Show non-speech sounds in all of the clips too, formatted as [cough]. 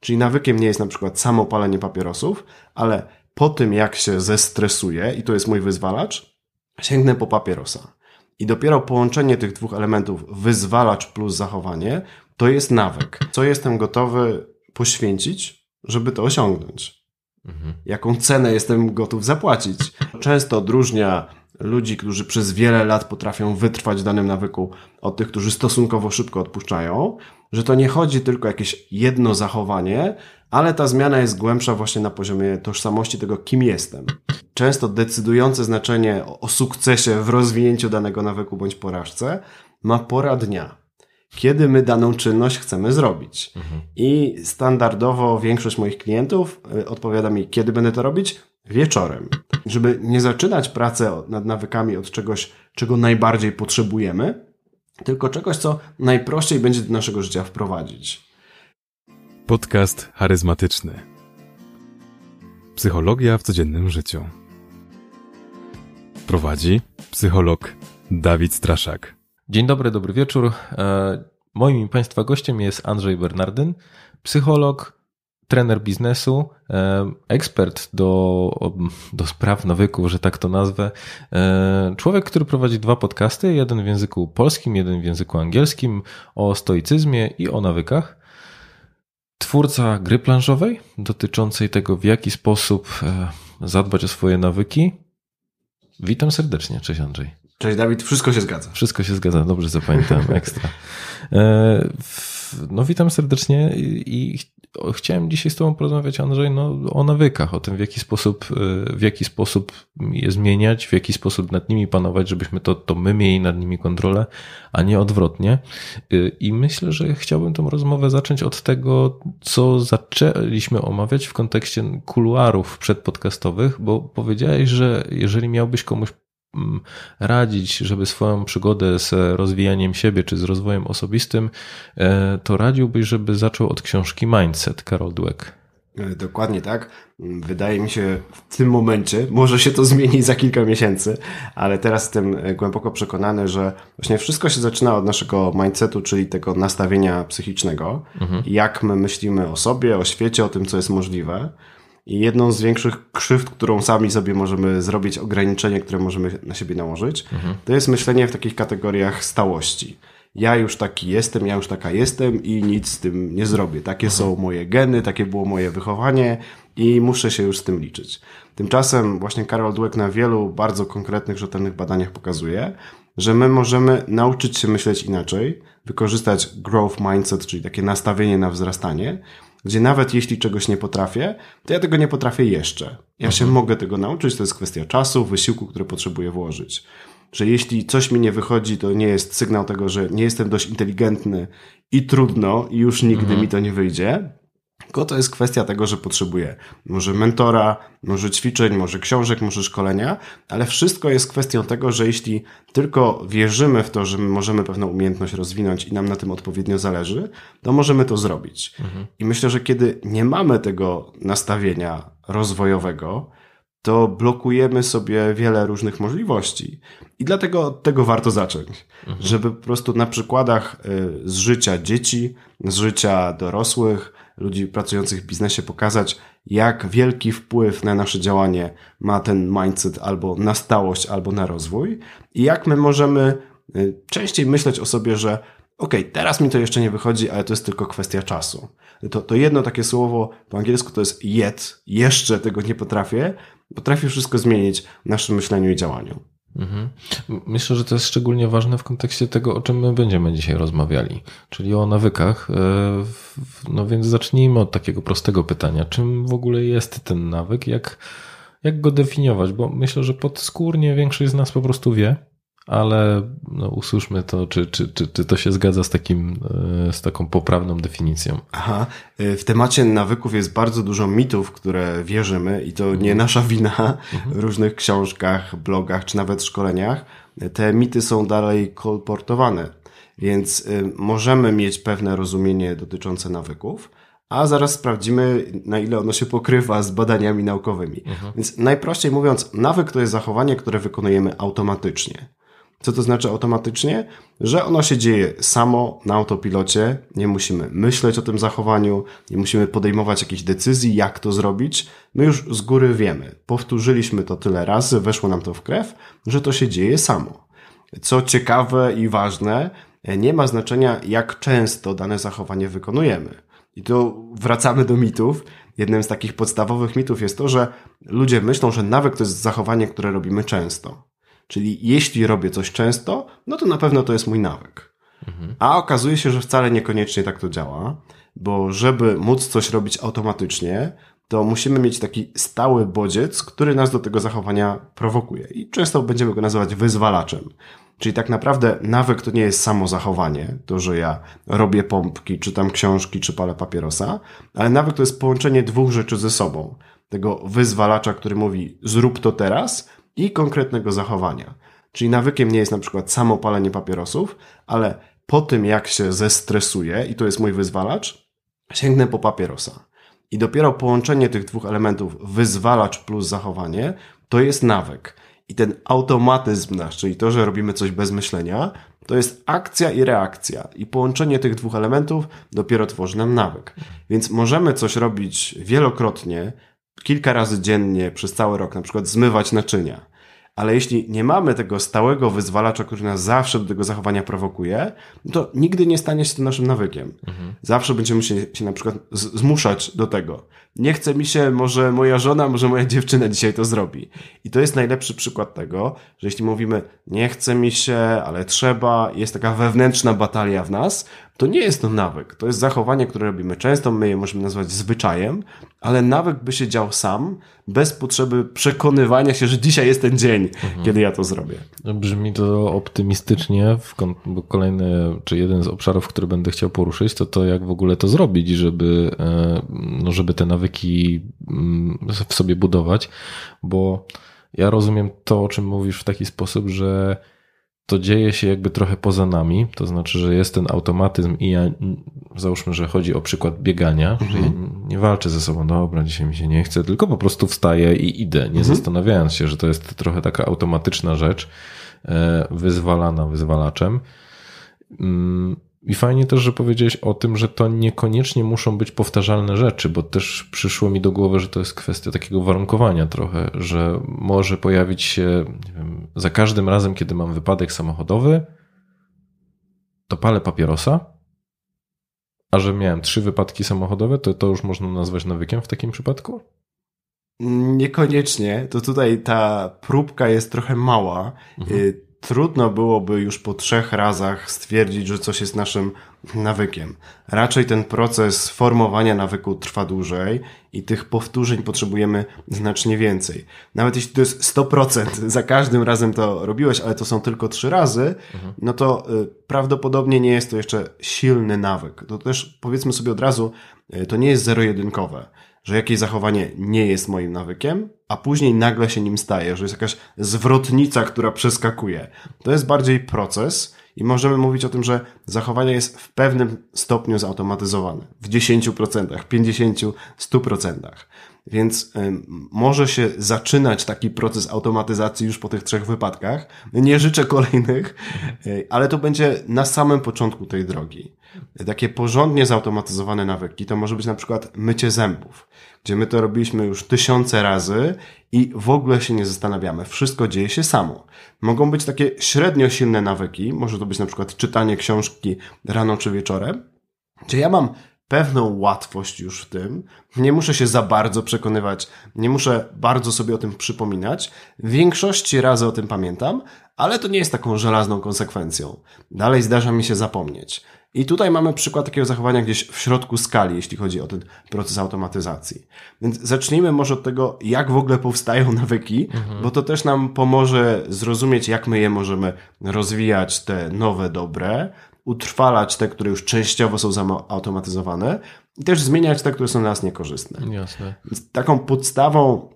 Czyli nawykiem nie jest na przykład samo palenie papierosów, ale po tym jak się zestresuję, i to jest mój wyzwalacz, sięgnę po papierosa. I dopiero połączenie tych dwóch elementów, wyzwalacz plus zachowanie, to jest nawyk. Co jestem gotowy poświęcić, żeby to osiągnąć? Mhm. Jaką cenę jestem gotów zapłacić? Często odróżnia ludzi, którzy przez wiele lat potrafią wytrwać w danym nawyku, od tych, którzy stosunkowo szybko odpuszczają, że to nie chodzi tylko o jakieś jedno zachowanie, ale ta zmiana jest głębsza właśnie na poziomie tożsamości tego, kim jestem. Często decydujące znaczenie o sukcesie w rozwinięciu danego nawyku bądź porażce ma pora dnia. Kiedy my daną czynność chcemy zrobić. Mhm. I standardowo większość moich klientów y, odpowiada mi, kiedy będę to robić? Wieczorem. Żeby nie zaczynać pracy nad nawykami od czegoś, czego najbardziej potrzebujemy, tylko czegoś, co najprościej będzie do naszego życia wprowadzić. Podcast charyzmatyczny. Psychologia w codziennym życiu. Prowadzi psycholog Dawid Straszak. Dzień dobry, dobry wieczór. E, moim i Państwa gościem jest Andrzej Bernardyn, psycholog, trener biznesu, ekspert do, do spraw nawyków, że tak to nazwę. Człowiek, który prowadzi dwa podcasty, jeden w języku polskim, jeden w języku angielskim, o stoicyzmie i o nawykach twórca gry planszowej dotyczącej tego, w jaki sposób e, zadbać o swoje nawyki. Witam serdecznie. Cześć Andrzej. Cześć Dawid, wszystko się zgadza. Wszystko się zgadza, dobrze zapamiętałem, [laughs] ekstra. E, no witam serdecznie i chciałem dzisiaj z Tobą porozmawiać, Andrzej, no, o nawykach, o tym, w jaki sposób, y, w jaki sposób je zmieniać, w jaki sposób nad nimi panować, żebyśmy to, to my mieli nad nimi kontrolę, a nie odwrotnie. Y, I myślę, że chciałbym tę rozmowę zacząć od tego, co zaczęliśmy omawiać w kontekście kuluarów przedpodcastowych, bo powiedziałeś, że jeżeli miałbyś komuś radzić, żeby swoją przygodę z rozwijaniem siebie czy z rozwojem osobistym, e, to radziłbyś, żeby zaczął od książki Mindset Carol Dweck. E, dokładnie tak. Wydaje mi się w tym momencie, może się to [laughs] zmieni za kilka miesięcy, ale teraz jestem e, głęboko przekonany, że właśnie wszystko się zaczyna od naszego mindsetu, czyli tego nastawienia psychicznego. Mhm. Jak my myślimy o sobie, o świecie, o tym, co jest możliwe. I jedną z większych krzywd, którą sami sobie możemy zrobić, ograniczenie, które możemy na siebie nałożyć, mhm. to jest myślenie w takich kategoriach stałości. Ja już taki jestem, ja już taka jestem i nic z tym nie zrobię. Takie mhm. są moje geny, takie było moje wychowanie i muszę się już z tym liczyć. Tymczasem właśnie Karol Dweck na wielu bardzo konkretnych, rzetelnych badaniach pokazuje, że my możemy nauczyć się myśleć inaczej, wykorzystać growth mindset, czyli takie nastawienie na wzrastanie, gdzie nawet jeśli czegoś nie potrafię, to ja tego nie potrafię jeszcze. Ja mhm. się mogę tego nauczyć, to jest kwestia czasu, wysiłku, który potrzebuję włożyć. Że jeśli coś mi nie wychodzi, to nie jest sygnał tego, że nie jestem dość inteligentny i trudno i już nigdy mhm. mi to nie wyjdzie, tylko to jest kwestia tego, że potrzebuję może mentora, może ćwiczeń, może książek, może szkolenia, ale wszystko jest kwestią tego, że jeśli tylko wierzymy w to, że my możemy pewną umiejętność rozwinąć i nam na tym odpowiednio zależy, to możemy to zrobić. Mhm. I myślę, że kiedy nie mamy tego nastawienia rozwojowego, to blokujemy sobie wiele różnych możliwości. I dlatego od tego warto zacząć, mhm. żeby po prostu na przykładach y, z życia dzieci, z życia dorosłych, ludzi pracujących w biznesie pokazać, jak wielki wpływ na nasze działanie ma ten mindset albo na stałość, albo na rozwój i jak my możemy y, częściej myśleć o sobie, że ok, teraz mi to jeszcze nie wychodzi, ale to jest tylko kwestia czasu. To, to jedno takie słowo po angielsku to jest yet, jeszcze tego nie potrafię, potrafi wszystko zmienić w naszym myśleniu i działaniu. Mhm. Myślę, że to jest szczególnie ważne w kontekście tego, o czym my będziemy dzisiaj rozmawiali, czyli o nawykach. E, no więc zacznijmy od takiego prostego pytania. Czym w ogóle jest ten nawyk? Jak, jak go definiować? Bo myślę, że podskórnie większość z nas po prostu wie, ale no, usłyszmy to, czy, czy, czy, czy to się zgadza z, takim, e, z taką poprawną definicją. Aha, e, w temacie nawyków jest bardzo dużo mitów, które wierzymy i to nie mhm. nasza wina w różnych książkach, blogach czy nawet szkoleniach. Te mity są dalej kolportowane, więc e, możemy mieć pewne rozumienie dotyczące nawyków, a zaraz sprawdzimy, na ile ono się pokrywa z badaniami naukowymi. Mhm. Więc najprościej mówiąc, nawyk to jest zachowanie, które wykonujemy automatycznie. Co to znaczy automatycznie? Że ono się dzieje samo na autopilocie, nie musimy myśleć o tym zachowaniu, nie musimy podejmować jakichś decyzji, jak to zrobić. My już z góry wiemy. Powtórzyliśmy to tyle razy, weszło nam to w krew, że to się dzieje samo. Co ciekawe i ważne, nie ma znaczenia, jak często dane zachowanie wykonujemy. I tu wracamy do mitów. Jednym z takich podstawowych mitów jest to, że ludzie myślą, że nawyk to jest zachowanie, które robimy często. Czyli jeśli robię coś często, no to na pewno to jest mój nawyk. Mhm. A okazuje się, że wcale niekoniecznie tak to działa, bo żeby móc coś robić automatycznie, to musimy mieć taki stały bodziec, który nas do tego zachowania prowokuje. I często będziemy go nazywać wyzwalaczem. Czyli tak naprawdę nawyk to nie jest samo zachowanie, to, że ja robię pompki, czytam książki, czy palę papierosa, ale nawyk to jest połączenie dwóch rzeczy ze sobą. Tego wyzwalacza, który mówi zrób to teraz i konkretnego zachowania. Czyli nawykiem nie jest na przykład samo palenie papierosów, ale po tym jak się zestresuję, i to jest mój wyzwalacz, sięgnę po papierosa. I dopiero połączenie tych dwóch elementów, wyzwalacz plus zachowanie, to jest nawyk. I ten automatyzm nasz, czyli to, że robimy coś bez myślenia, to jest akcja i reakcja. I połączenie tych dwóch elementów dopiero tworzy nam nawyk. Więc możemy coś robić wielokrotnie, kilka razy dziennie przez cały rok, na przykład zmywać naczynia ale jeśli nie mamy tego stałego wyzwalacza, który nas zawsze do tego zachowania prowokuje, to nigdy nie stanie się to naszym nawykiem. Mhm. Zawsze będziemy się, się na przykład zmuszać do tego. Nie chce mi się, może moja żona, może moja dziewczyna dzisiaj to zrobi. I to jest najlepszy przykład tego, że jeśli mówimy, nie chce mi się, ale trzeba, jest taka wewnętrzna batalia w nas, to nie jest to nawyk. To jest zachowanie, które robimy często, my je możemy nazwać zwyczajem, ale nawyk by się dział sam, bez potrzeby przekonywania się, że dzisiaj jest ten dzień, mhm. kiedy ja to zrobię. Brzmi to optymistycznie, bo kolejny, czy jeden z obszarów, który będę chciał poruszyć, to to, jak w ogóle to zrobić, żeby, e, no, żeby te nawyki mm, w sobie budować, bo ja rozumiem to, o czym mówisz w taki sposób, że to dzieje się jakby trochę poza nami, to znaczy, że jest ten automatyzm i ja, załóżmy, że chodzi o przykład biegania, mhm. że ja nie walczę ze sobą, dobra, dzisiaj mi się nie chce, tylko po prostu wstaję i idę, nie mhm. zastanawiając się, że to jest trochę taka automatyczna rzecz, e, wyzwalana wyzwalaczem. I fajnie też, że powiedziałeś o tym, że to niekoniecznie muszą być powtarzalne rzeczy, bo też przyszło mi do głowy, że to jest kwestia takiego warunkowania trochę, że może pojawić się, nie wiem, za każdym razem, kiedy mam wypadek samochodowy, to palę papierosa, a że miałem trzy wypadki samochodowe, to to już można nazwać nawykiem w takim przypadku? Niekoniecznie. To tutaj ta próbka jest trochę mała. Mhm. Trudno byłoby już po trzech razach stwierdzić, że coś jest naszym nawykiem. Raczej ten proces formowania nawyku trwa dłużej i tych powtórzeń potrzebujemy znacznie więcej. Nawet jeśli to jest 100%, [laughs] za każdym razem to robiłeś, ale to są tylko trzy razy, no to y, prawdopodobnie nie jest to jeszcze silny nawyk. To też powiedzmy sobie od razu, y, to nie jest zero-jedynkowe że jakieś zachowanie nie jest moim nawykiem, a później nagle się nim staje, że jest jakaś zwrotnica, która przeskakuje. To jest bardziej proces i możemy mówić o tym, że zachowanie jest w pewnym stopniu zautomatyzowane. W 10%, 50%, 100%. Więc może się zaczynać taki proces automatyzacji już po tych trzech wypadkach. Nie życzę kolejnych, y, ale to będzie na samym początku tej drogi. Takie porządnie zautomatyzowane nawyki to może być na przykład mycie zębów, gdzie my to robiliśmy już tysiące razy i w ogóle się nie zastanawiamy. Wszystko dzieje się samo. Mogą być takie średnio silne nawyki, może to być na przykład czytanie książki rano czy wieczorem, gdzie ja mam pewną łatwość już w tym. Nie muszę się za bardzo przekonywać, nie muszę bardzo sobie o tym przypominać. W większości razy o tym pamiętam, ale to nie jest taką żelazną konsekwencją. Dalej zdarza mi się zapomnieć. I tutaj mamy przykład takiego zachowania gdzieś w środku skali, jeśli chodzi o ten proces automatyzacji. Więc zacznijmy może od tego, jak w ogóle powstają [laughs] nawyki, mhm. bo to też nam pomoże zrozumieć, jak my je możemy rozwijać, te nowe, dobre, utrwalać te, które już częściowo są zautomatyzowane i też zmieniać te, które są dla nas niekorzystne. Jasne. Więc taką podstawą,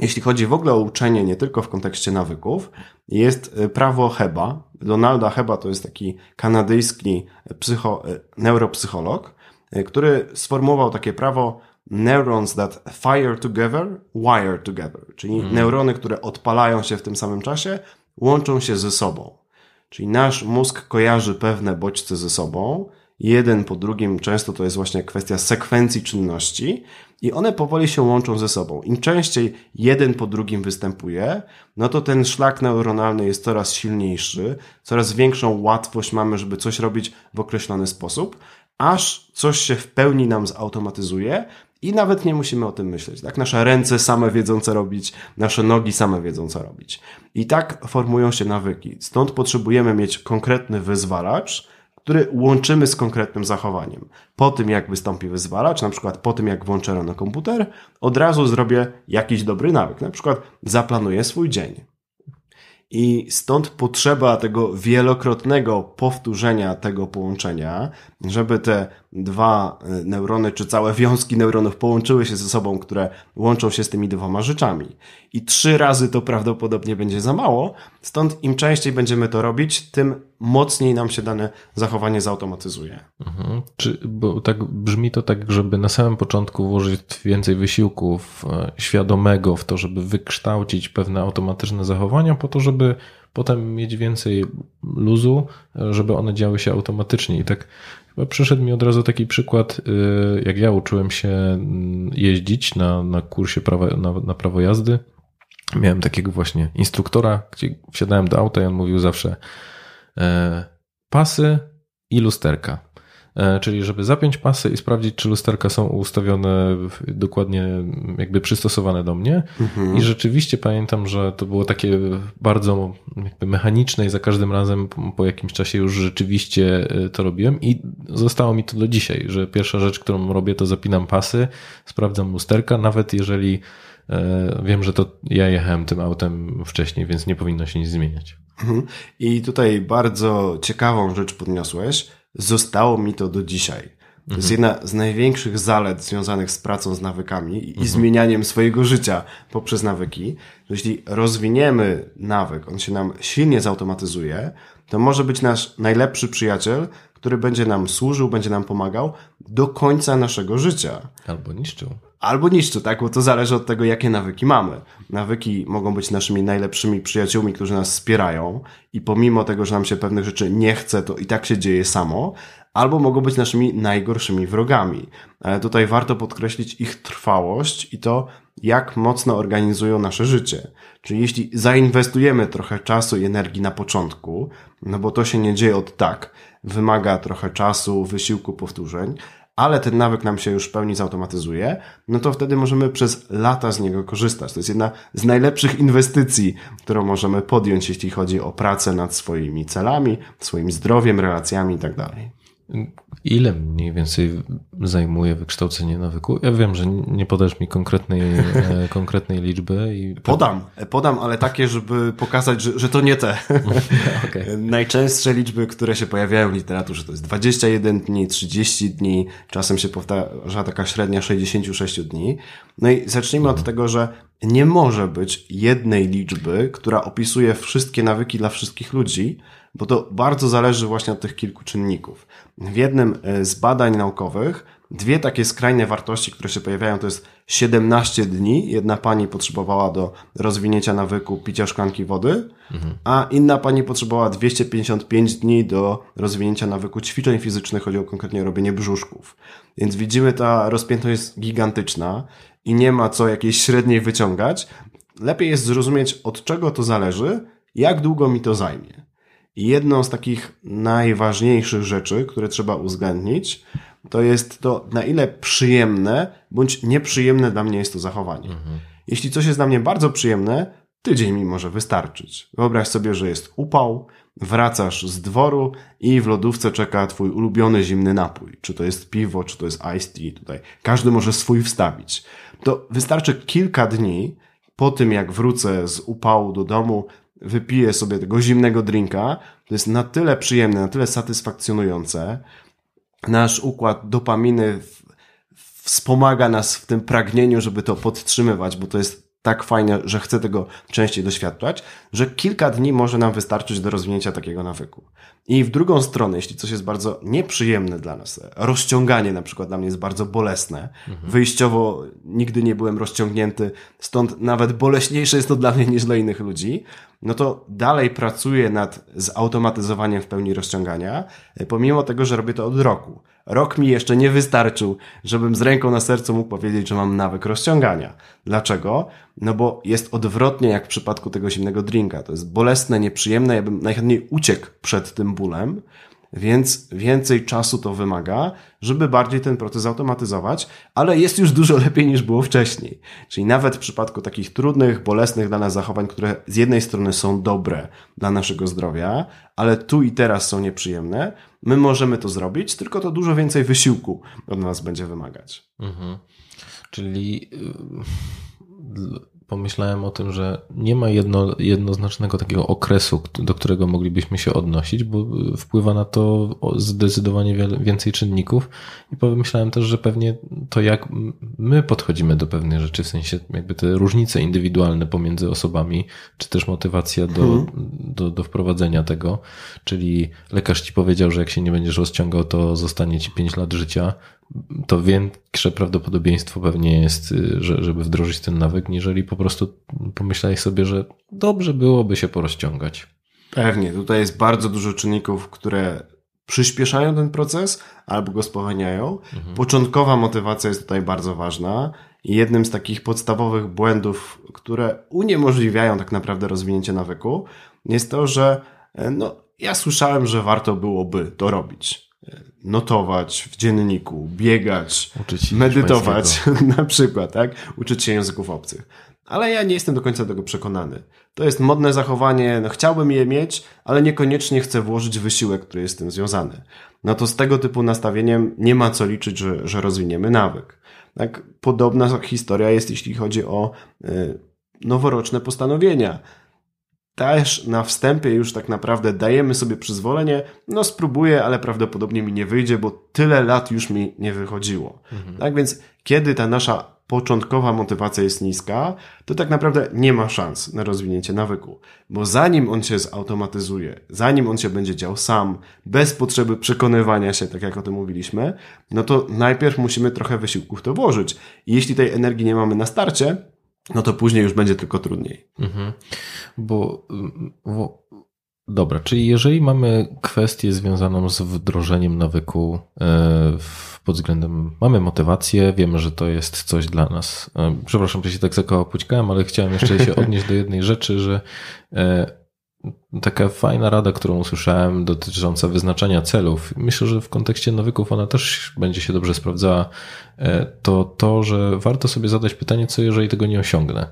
jeśli chodzi w ogóle o uczenie, nie tylko w kontekście nawyków, jest y, prawo Heba. Donalda Heba to jest taki kanadyjski psycho, y, neuropsycholog, y, który sformułował takie prawo neurons that fire together, wire together, czyli mm. neurony, które odpalają się w tym samym czasie, łączą się ze sobą. Czyli nasz mózg kojarzy pewne bodźce ze sobą, jeden po drugim, często to jest właśnie kwestia sekwencji czynności i one powoli się łączą ze sobą. Im częściej jeden po drugim występuje, no to ten szlak neuronalny jest coraz silniejszy, coraz większą łatwość mamy, żeby coś robić w określony sposób, aż coś się w pełni nam zautomatyzuje i nawet nie musimy o tym myśleć. Tak? Nasze ręce same wiedzą, co robić, nasze nogi same wiedzą, co robić. I tak formują się nawyki. Stąd potrzebujemy mieć konkretny wyzwalacz, który łączymy z konkretnym zachowaniem. Po tym, jak wystąpi wyzwalacz, na przykład po tym, jak włączę rano komputer, od razu zrobię jakiś dobry nawyk. Na przykład zaplanuję swój dzień. I stąd potrzeba tego wielokrotnego powtórzenia tego połączenia, żeby te dwa e, neurony, czy całe wiązki neuronów połączyły się ze sobą, które łączą się z tymi dwoma rzeczami. I trzy razy to prawdopodobnie będzie za mało, stąd im częściej będziemy to robić, tym mocniej nam się dane zachowanie zautomatyzuje. Mhm. Czy, bo tak brzmi to tak, żeby na samym początku włożyć więcej wysiłków e, świadomego w to, żeby wykształcić pewne automatyczne zachowania, po to, żeby potem mieć więcej luzu, e, żeby one działy się automatycznie. I tak przyszedł mi od razu taki przykład, e, jak ja uczyłem się mm, jeździć na, na kursie prawa, na, na prawo jazdy. Miałem takiego właśnie instruktora, gdzie wsiadałem do auta i on mówił zawsze pasy i lusterka. E, czyli żeby zapiąć pasy i sprawdzić, czy lusterka są ustawione dokładnie, jakby przystosowane do mnie. Mhm. I rzeczywiście pamiętam, że to było takie bardzo jakby mechaniczne i za każdym razem po jakimś czasie już rzeczywiście e, to robiłem i zostało mi to do dzisiaj, że pierwsza rzecz, którą robię, to zapinam pasy, sprawdzam lusterka, nawet jeżeli e, wiem, że to ja jechałem tym autem wcześniej, więc nie powinno się nic zmieniać. Mhm. I tutaj bardzo ciekawą rzecz podniosłeś. Zostało mi to do dzisiaj. To jest mhm. jedna z największych zalet związanych z pracą z nawykami i mhm. zmienianiem swojego życia poprzez nawyki. Jeśli rozwiniemy nawyk, on się nam silnie zautomatyzuje, to może być nasz najlepszy przyjaciel, który będzie nam służył, będzie nam pomagał do końca naszego życia. Albo niszczył. Albo niszczył, tak? Bo to zależy od tego, jakie nawyki mamy. Nawyki mogą być naszymi najlepszymi przyjaciółmi, którzy nas wspierają i pomimo tego, że nam się pewnych rzeczy nie chce, to i tak się dzieje samo, albo mogą być naszymi najgorszymi wrogami. Ale tutaj warto podkreślić ich trwałość i to, jak mocno organizują nasze życie. Czyli jeśli zainwestujemy trochę czasu i energii na początku, no bo to się nie dzieje od tak, wymaga trochę czasu, wysiłku, powtórzeń, ale ten nawyk nam się już w pełni zautomatyzuje, no to wtedy możemy przez lata z niego korzystać. To jest jedna z najlepszych inwestycji, którą możemy podjąć, jeśli chodzi o pracę nad swoimi celami, swoim zdrowiem, relacjami itd. Ile mniej więcej zajmuje wykształcenie nawyku? Ja wiem, że nie podasz mi konkretnej, e, [laughs] konkretnej liczby. I... Podam, podam, ale takie, żeby pokazać, że, że to nie te. [laughs] okay. Najczęstsze liczby, które się pojawiają w literaturze, to jest 21 dni, 30 dni, czasem się powtarza taka średnia 66 dni. No i zacznijmy od tego, że nie może być jednej liczby, która opisuje wszystkie nawyki dla wszystkich ludzi, bo to bardzo zależy właśnie od tych kilku czynników. W jednym e, z badań naukowych dwie takie skrajne wartości, które się pojawiają, to jest 17 dni. Jedna pani potrzebowała do rozwinięcia nawyku picia szklanki wody, mhm. a inna pani potrzebowała 255 dni do rozwinięcia nawyku ćwiczeń fizycznych, chodzi o konkretnie robienie brzuszków. Więc widzimy, ta rozpiętość jest gigantyczna i nie ma co jakiejś średniej wyciągać. Lepiej jest zrozumieć, od czego to zależy, jak długo mi to zajmie. Jedną z takich najważniejszych rzeczy, które trzeba uwzględnić, to jest to, na ile przyjemne bądź nieprzyjemne dla mnie jest to zachowanie. Mhm. Jeśli coś jest dla mnie bardzo przyjemne, tydzień mi może wystarczyć. Wyobraź sobie, że jest upał, wracasz z dworu i w lodówce czeka twój ulubiony zimny napój. Czy to jest piwo, czy to jest iced tea, tutaj każdy może swój wstawić. To wystarczy kilka dni po tym, jak wrócę z upału do domu, wypiję sobie tego zimnego drinka, to jest na tyle przyjemne, na tyle satysfakcjonujące. Nasz układ dopaminy wspomaga nas w tym pragnieniu, żeby to podtrzymywać, bo to jest tak fajne, że chcę tego częściej doświadczać, że kilka dni może nam wystarczyć do rozwinięcia takiego nawyku. I w drugą stronę, jeśli coś jest bardzo nieprzyjemne dla nas, rozciąganie na przykład dla mnie jest bardzo bolesne. Mhm. Wyjściowo nigdy nie byłem rozciągnięty, stąd nawet boleśniejsze jest to dla mnie niż dla innych ludzi, no to dalej pracuję nad zautomatyzowaniem w pełni rozciągania, pomimo tego, że robię to od roku. Rok mi jeszcze nie wystarczył, żebym z ręką na sercu mógł powiedzieć, że mam nawyk rozciągania. Dlaczego? No bo jest odwrotnie jak w przypadku tego zimnego drinka. To jest bolesne, nieprzyjemne, ja bym najchętniej uciekł przed tym bólem, więc więcej czasu to wymaga, żeby bardziej ten proces automatyzować, ale jest już dużo [laughs] lepiej niż było wcześniej. Czyli nawet w przypadku takich trudnych, bolesnych dla nas zachowań, które z jednej strony są dobre dla naszego zdrowia, ale tu i teraz są nieprzyjemne, my możemy to zrobić, tylko to dużo więcej wysiłku od nas będzie wymagać. Mhm. Czyli pomyślałem o tym, że nie ma jedno, jednoznacznego takiego okresu, do którego moglibyśmy się odnosić, bo wpływa na to zdecydowanie więcej czynników. I pomyślałem też, że pewnie to jak my podchodzimy do pewnych rzeczy, w sensie jakby te różnice indywidualne pomiędzy osobami, czy też motywacja do, hmm. do, do wprowadzenia tego, czyli lekarz ci powiedział, że jak się nie będziesz rozciągał, to zostanie ci 5 lat życia, to większe prawdopodobieństwo pewnie jest, y, że, żeby wdrożyć ten nawyk, niżeli po prostu pomyślałeś sobie, że dobrze byłoby się porozciągać. Pewnie. Tutaj jest bardzo dużo czynników, które przyspieszają ten proces albo go spowalniają. Mhm. Początkowa motywacja jest tutaj bardzo ważna i jednym z takich podstawowych błędów, które uniemożliwiają tak naprawdę rozwinięcie nawyku, jest to, że e, no, ja słyszałem, że warto byłoby to robić notować w dzienniku, biegać, medytować, [laughs] na przykład, tak? Uczyć się języków obcych. Ale ja nie jestem do końca tego przekonany. To jest modne zachowanie, no chciałbym je mieć, ale niekoniecznie chcę włożyć wysiłek, który jest z tym związany. No to z tego typu nastawieniem nie ma co liczyć, że, że rozwiniemy nawyk. Tak, podobna historia jest, jeśli chodzi o y, noworoczne postanowienia też na wstępie już tak naprawdę dajemy sobie przyzwolenie, no spróbuję, ale prawdopodobnie mi nie wyjdzie, bo tyle lat już mi nie wychodziło. Mhm. Tak więc, kiedy ta nasza początkowa motywacja jest niska, to tak naprawdę nie ma szans na rozwinięcie nawyku. Bo zanim on się zautomatyzuje, zanim on się będzie dział sam, bez potrzeby przekonywania się, tak jak o tym mówiliśmy, no to najpierw musimy trochę wysiłku w to włożyć. I jeśli tej energii nie mamy na starcie, no to później już będzie tylko trudniej. Mhm. Bo, bo, dobra, czyli jeżeli mamy kwestię związaną z wdrożeniem nawyku e, pod względem, mamy motywację, wiemy, że to jest coś dla nas. E, przepraszam, że się tak zakołapućkałem, ale chciałem jeszcze się odnieść do jednej rzeczy, że e, taka fajna rada, którą usłyszałem dotycząca wyznaczania celów. Myślę, że w kontekście nawyków ona też będzie się dobrze sprawdzała. E, to to, że warto sobie zadać pytanie, co jeżeli tego nie osiągnę.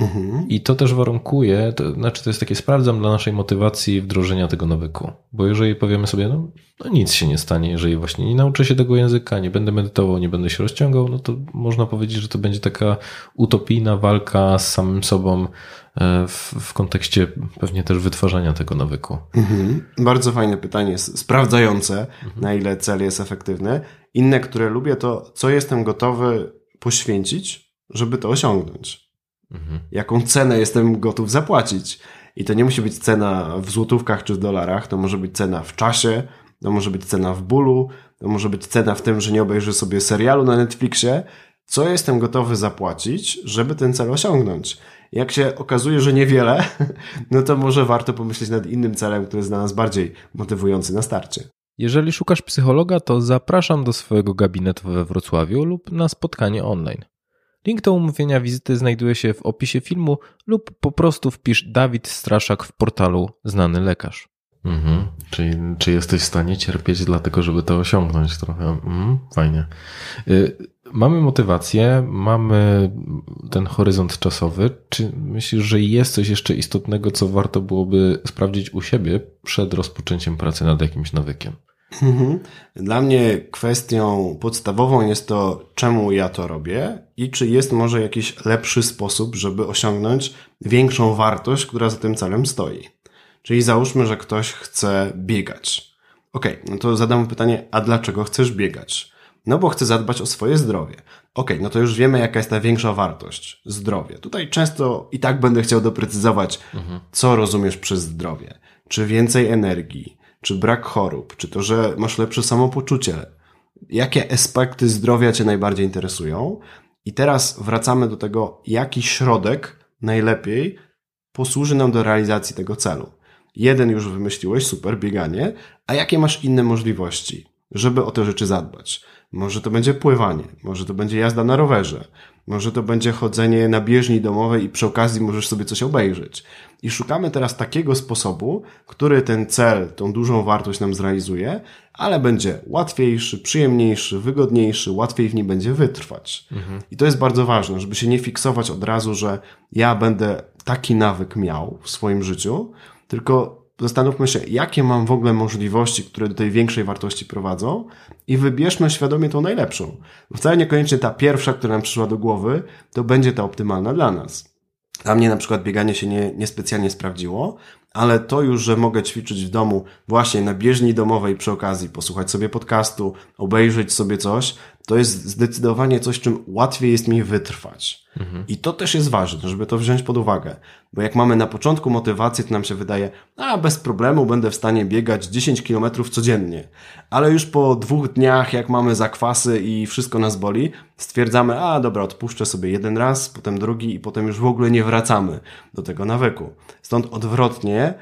Mhm. I to też warunkuje, to znaczy to jest takie sprawdzam dla naszej motywacji wdrożenia tego nawyku. Bo jeżeli powiemy sobie, no, no, nic się nie stanie, jeżeli właśnie nie nauczę się tego języka, nie będę medytował, nie będę się rozciągał, no to można powiedzieć, że to będzie taka utopijna walka z samym sobą e, w, w kontekście pewnie też wytwarzania tego nawyku. Mhm. Bardzo fajne pytanie, sprawdzające, mhm. na ile cel jest efektywny. Inne, które lubię, to co jestem gotowy poświęcić, żeby to osiągnąć. Mhm. Jaką cenę jestem gotów zapłacić? I to nie musi być cena w złotówkach czy w dolarach, to może być cena w czasie, to może być cena w bólu, to może być cena w tym, że nie obejrzę sobie serialu na Netflixie. Co jestem gotowy zapłacić, żeby ten cel osiągnąć? Jak się okazuje, że niewiele, [laughs] no to może warto pomyśleć nad innym celem, który jest dla nas bardziej motywujący na starcie. Jeżeli szukasz psychologa, to zapraszam do swojego gabinetu we Wrocławiu lub na spotkanie online. Link do umówienia wizyty znajduje się w opisie filmu lub po prostu wpisz Dawid Straszak w portalu Znany Lekarz. Mhm. Czy jesteś w stanie cierpieć dlatego, żeby to osiągnąć trochę? Mhm. Fajnie. Y, mamy motywację, mamy ten horyzont czasowy. Czy myślisz, że jest coś jeszcze istotnego, co warto byłoby sprawdzić u siebie przed rozpoczęciem pracy nad jakimś nawykiem? Mhm. Dla mnie kwestią podstawową jest to, czemu ja to robię i czy jest może jakiś lepszy sposób, żeby osiągnąć większą wartość, która za tym celem stoi. Czyli załóżmy, że ktoś chce biegać. Ok, no to zadam pytanie, a dlaczego chcesz biegać? No bo chcę zadbać o swoje zdrowie. ok, no to już wiemy, jaka jest ta większa wartość. Zdrowie. Tutaj często i tak będę chciał doprecyzować, co rozumiesz przez zdrowie. Czy więcej energii, czy brak chorób, czy to, że masz lepsze samopoczucie. Jakie aspekty zdrowia Cię najbardziej interesują? I teraz wracamy do tego, jaki środek najlepiej posłuży nam do realizacji tego celu. Jeden już wymyśliłeś, super, bieganie, a jakie masz inne możliwości, żeby o te rzeczy zadbać? Może to będzie pływanie, może to będzie jazda na rowerze, może to będzie chodzenie na bieżni domowej i przy okazji możesz sobie coś obejrzeć. I szukamy teraz takiego sposobu, który ten cel, tą dużą wartość nam zrealizuje, ale będzie łatwiejszy, przyjemniejszy, wygodniejszy, łatwiej w nim będzie wytrwać. Mhm. I to jest bardzo ważne, żeby się nie fiksować od razu, że ja będę taki nawyk miał w swoim życiu, tylko zastanówmy się, jakie mam w ogóle możliwości, które do tej większej wartości prowadzą i wybierzmy świadomie tą najlepszą. Wcale niekoniecznie ta pierwsza, która nam przyszła do głowy, to będzie ta optymalna dla nas. Dla mnie na przykład bieganie się nie, niespecjalnie sprawdziło, ale to już, że mogę ćwiczyć w domu właśnie na bieżni domowej przy okazji, posłuchać sobie podcastu, obejrzeć sobie coś, to jest zdecydowanie coś, czym łatwiej jest mi wytrwać. Mhm. I to też jest ważne, żeby to wziąć pod uwagę. Bo jak mamy na początku motywację, to nam się wydaje, a bez problemu będę w stanie biegać 10 kilometrów codziennie. Ale już po dwóch dniach, jak mamy zakwasy i wszystko nas boli, stwierdzamy, a dobra, odpuszczę sobie jeden raz, potem drugi i potem już w ogóle nie wracamy do tego nawyku. Stąd odwrotnie,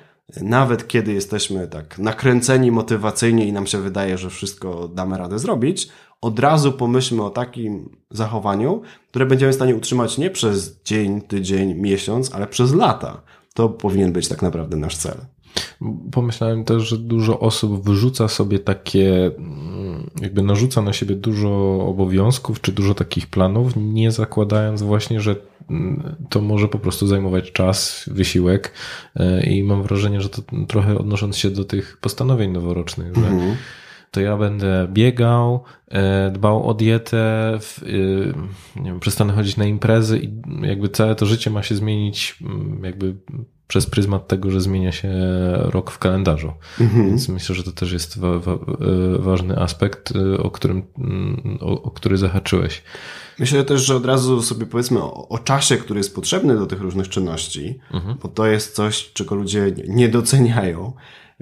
nawet kiedy jesteśmy tak nakręceni motywacyjnie i nam się wydaje, że wszystko damy radę zrobić, od razu pomyślmy o takim zachowaniu, które będziemy w stanie utrzymać nie przez dzień, tydzień, miesiąc, ale przez lata. To powinien być tak naprawdę nasz cel. Pomyślałem też, że dużo osób wyrzuca sobie takie, mm, jakby narzuca na siebie dużo obowiązków, czy dużo takich planów, nie zakładając właśnie, że mm, to może po prostu zajmować czas, wysiłek. E, I mam wrażenie, że to trochę odnosząc się do tych postanowień noworocznych, że mhm to ja będę biegał, e, dbał o dietę, e, nie wiem, przestanę chodzić na imprezy i jakby całe to życie ma się zmienić mm, jakby przez pryzmat tego, że zmienia się rok w kalendarzu. Mhm. Więc myślę, że to też jest wa wa e, ważny aspekt, o którym, mm, o, o, który zahaczyłeś. Myślę też, że od razu sobie powiedzmy o, o czasie, który jest potrzebny do tych różnych czynności, mhm. bo to jest coś, czego ludzie nie doceniają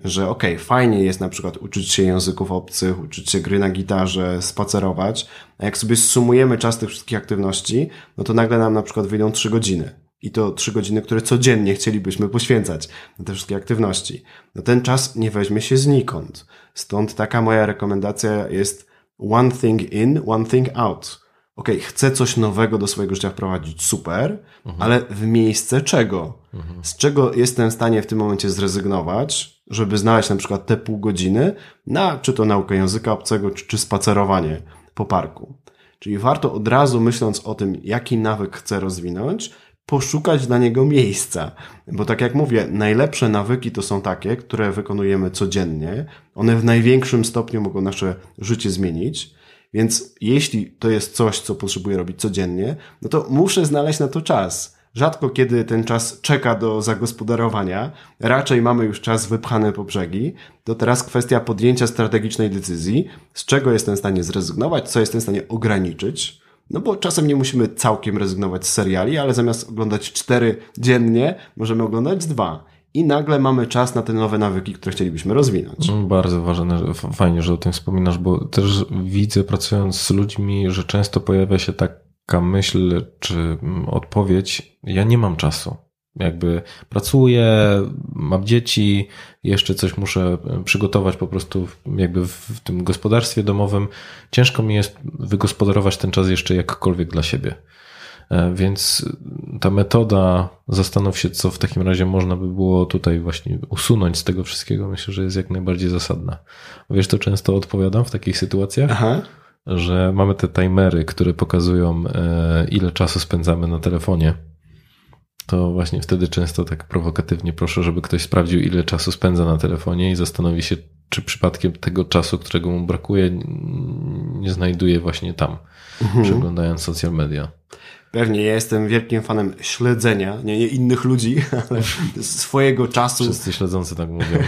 że okej, okay, fajnie jest na przykład uczyć się języków obcych, uczyć się gry na gitarze, spacerować, a jak sobie sumujemy czas tych wszystkich aktywności, no to nagle nam na przykład wyjdą trzy godziny. I to trzy godziny, które codziennie chcielibyśmy poświęcać na te wszystkie aktywności. No ten czas nie weźmie się znikąd. Stąd taka moja rekomendacja jest one thing in, one thing out. Ok, chcę coś nowego do swojego życia wprowadzić, super, mhm. ale w miejsce czego? Mhm. Z czego jestem w stanie w tym momencie zrezygnować, żeby znaleźć na przykład te pół godziny na czy to naukę języka obcego, czy, czy spacerowanie po parku. Czyli warto od razu myśląc o tym, jaki nawyk chcę rozwinąć, poszukać dla niego miejsca. Bo tak jak mówię, najlepsze nawyki to są takie, które wykonujemy codziennie. One w największym stopniu mogą nasze życie zmienić. Więc jeśli to jest coś, co potrzebuję robić codziennie, no to muszę znaleźć na to czas. Rzadko kiedy ten czas czeka do zagospodarowania, raczej mamy już czas wypchany po brzegi. To teraz kwestia podjęcia strategicznej decyzji, z czego jestem w stanie zrezygnować, co jestem w stanie ograniczyć. No bo czasem nie musimy całkiem rezygnować z seriali, ale zamiast oglądać cztery dziennie, możemy oglądać dwa. I nagle mamy czas na te nowe nawyki, które chcielibyśmy rozwinąć. Mm, bardzo ważne, fajnie, że o tym wspominasz, bo też widzę pracując z ludźmi, że często pojawia się tak taka myśl czy mm, odpowiedź, ja nie mam czasu. Jakby pracuję, mam dzieci, jeszcze coś muszę e, przygotować po prostu jakby w tym gospodarstwie domowym. Ciężko mi jest wygospodarować ten czas jeszcze jakkolwiek dla siebie. E, więc ta metoda, zastanów się, co w takim razie można by było tutaj właśnie usunąć z tego wszystkiego, myślę, że jest jak najbardziej zasadna. Wiesz, to często odpowiadam w takich sytuacjach. Aha że mamy te timery, które pokazują, e, ile czasu spędzamy na telefonie. To właśnie wtedy często tak prowokatywnie proszę, żeby ktoś sprawdził, ile czasu spędza na telefonie i zastanowi się, czy przypadkiem tego czasu, którego mu brakuje, nie znajduje właśnie tam, mhm. przeglądając social media. Pewnie ja jestem wielkim fanem śledzenia, nie, nie innych ludzi, [laughs] ale swojego czasu. Wszyscy śledzący tak mówią.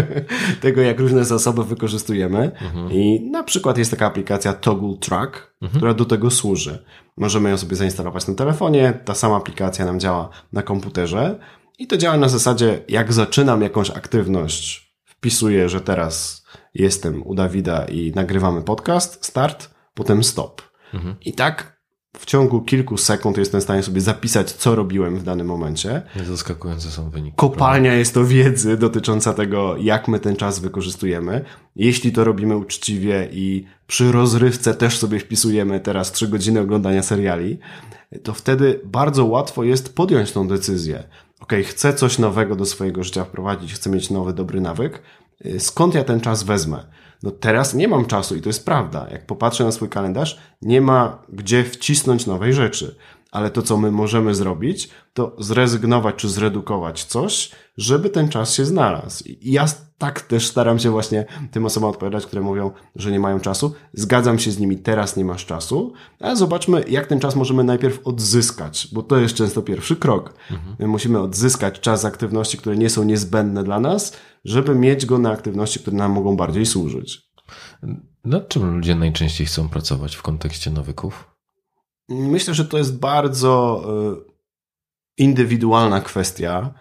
[laughs] tego, jak różne zasoby wykorzystujemy. I na przykład jest taka aplikacja Toggle Track, która do tego służy. Możemy ją sobie zainstalować na telefonie, ta sama aplikacja nam działa na komputerze i to działa na zasadzie, jak zaczynam jakąś aktywność, wpisuję, że teraz jestem u Dawida i nagrywamy podcast, start, potem stop. I tak w ciągu kilku sekund jestem w stanie sobie zapisać, co robiłem w danym momencie. Zaskakujące są wyniki. Kopalnia jest to wiedzy dotycząca tego, jak my ten czas wykorzystujemy. Jeśli to robimy uczciwie i przy rozrywce też sobie wpisujemy teraz 3 godziny oglądania seriali, to wtedy bardzo łatwo jest podjąć tą decyzję. Ok, chcę coś nowego do swojego życia wprowadzić, chcę mieć nowy, dobry nawyk. Skąd ja ten czas wezmę? No teraz nie mam czasu i to jest prawda. Jak popatrzę na swój kalendarz, nie ma gdzie wcisnąć nowej rzeczy. Ale to, co my możemy zrobić, to zrezygnować czy zredukować coś, żeby ten czas się znalazł. I ja tak też staram się właśnie tym osobom odpowiadać, które mówią, że nie mają czasu. Zgadzam się z nimi, teraz nie masz czasu, ale zobaczmy, jak ten czas możemy najpierw odzyskać, bo to jest często pierwszy krok. Mhm. My musimy odzyskać czas aktywności, które nie są niezbędne dla nas, żeby mieć go na aktywności, które nam mogą bardziej służyć. Nad czym ludzie najczęściej chcą pracować w kontekście nawyków? Myślę, że to jest bardzo indywidualna kwestia.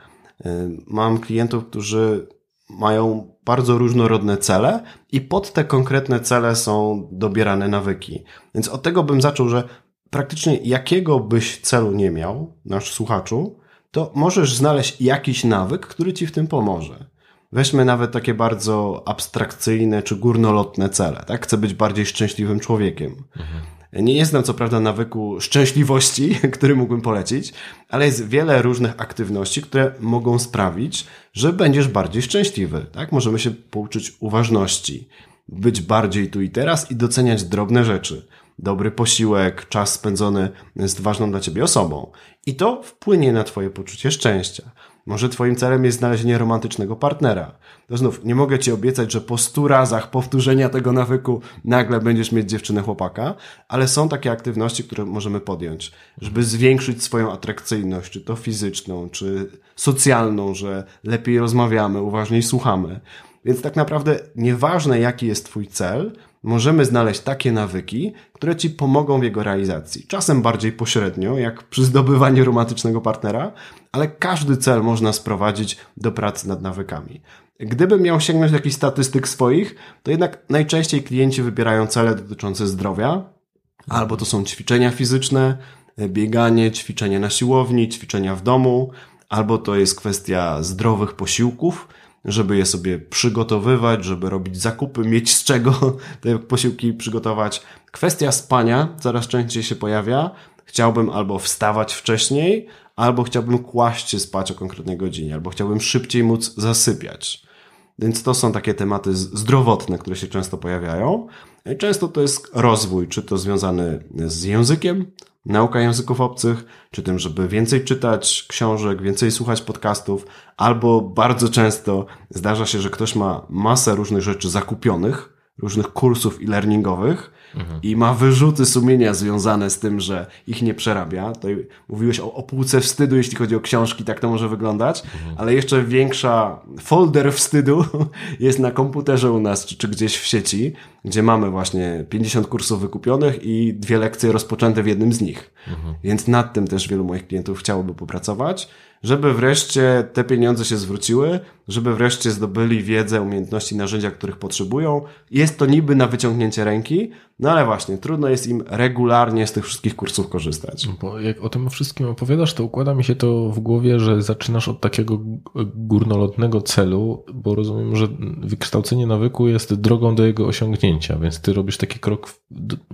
Mam klientów, którzy mają bardzo różnorodne cele i pod te konkretne cele są dobierane nawyki. Więc od tego bym zaczął, że praktycznie jakiego byś celu nie miał, nasz słuchaczu, to możesz znaleźć jakiś nawyk, który ci w tym pomoże. Weźmy nawet takie bardzo abstrakcyjne czy górnolotne cele, tak? Chcę być bardziej szczęśliwym człowiekiem. Mhm. Nie znam co prawda nawyku szczęśliwości, [laughs] który mógłbym polecić, ale jest wiele różnych aktywności, które mogą sprawić, że będziesz bardziej szczęśliwy. Tak? Możemy się pouczyć uważności, być bardziej tu i teraz i doceniać drobne rzeczy. Dobry posiłek, czas spędzony z ważną dla ciebie osobą. I to wpłynie na twoje poczucie szczęścia. Może twoim celem jest znalezienie romantycznego partnera. To znów, nie mogę ci obiecać, że po stu razach powtórzenia tego nawyku nagle będziesz mieć dziewczynę chłopaka, ale są takie aktywności, które możemy podjąć, żeby zwiększyć swoją atrakcyjność, czy to fizyczną, czy socjalną, że lepiej rozmawiamy, uważniej słuchamy. Więc tak naprawdę nieważne jaki jest twój cel, możemy znaleźć takie nawyki, które ci pomogą w jego realizacji. Czasem bardziej pośrednio, jak przy zdobywaniu romantycznego partnera, ale każdy cel można sprowadzić do pracy nad nawykami. Gdybym miał sięgnąć do jakichś statystyk swoich, to jednak najczęściej klienci wybierają cele dotyczące zdrowia, albo to są ćwiczenia fizyczne, bieganie, ćwiczenia na siłowni, ćwiczenia w domu, albo to jest kwestia zdrowych posiłków, żeby je sobie przygotowywać, żeby robić zakupy, mieć z czego te posiłki przygotować. Kwestia spania coraz częściej się pojawia. Chciałbym albo wstawać wcześniej, albo chciałbym kłaść się spać o konkretnej godzinie, albo chciałbym szybciej móc zasypiać. Więc to są takie tematy zdrowotne, które się często pojawiają. Często to jest rozwój, czy to związany z językiem, nauka języków obcych, czy tym, żeby więcej czytać książek, więcej słuchać podcastów, albo bardzo często zdarza się, że ktoś ma masę różnych rzeczy zakupionych, różnych kursów e-learningowych i ma wyrzuty sumienia związane z tym, że ich nie przerabia. Tutaj mówiłeś o, o półce wstydu, jeśli chodzi o książki, tak to może wyglądać, mhm. ale jeszcze większa folder wstydu [laughs] jest na komputerze u nas, czy, czy gdzieś w sieci, gdzie mamy właśnie 50 kursów wykupionych i dwie lekcje rozpoczęte w jednym z nich. Mhm. Więc nad tym też wielu moich klientów chciałoby popracować żeby wreszcie te pieniądze się zwróciły, żeby wreszcie zdobyli wiedzę, umiejętności, narzędzia, których potrzebują. Jest to niby na wyciągnięcie ręki, no ale właśnie, trudno jest im regularnie z tych wszystkich kursów korzystać. Bo jak o tym wszystkim opowiadasz, to układa mi się to w głowie, że zaczynasz od takiego górnolotnego celu, bo rozumiem, że wykształcenie nawyku jest drogą do jego osiągnięcia, więc ty robisz taki krok,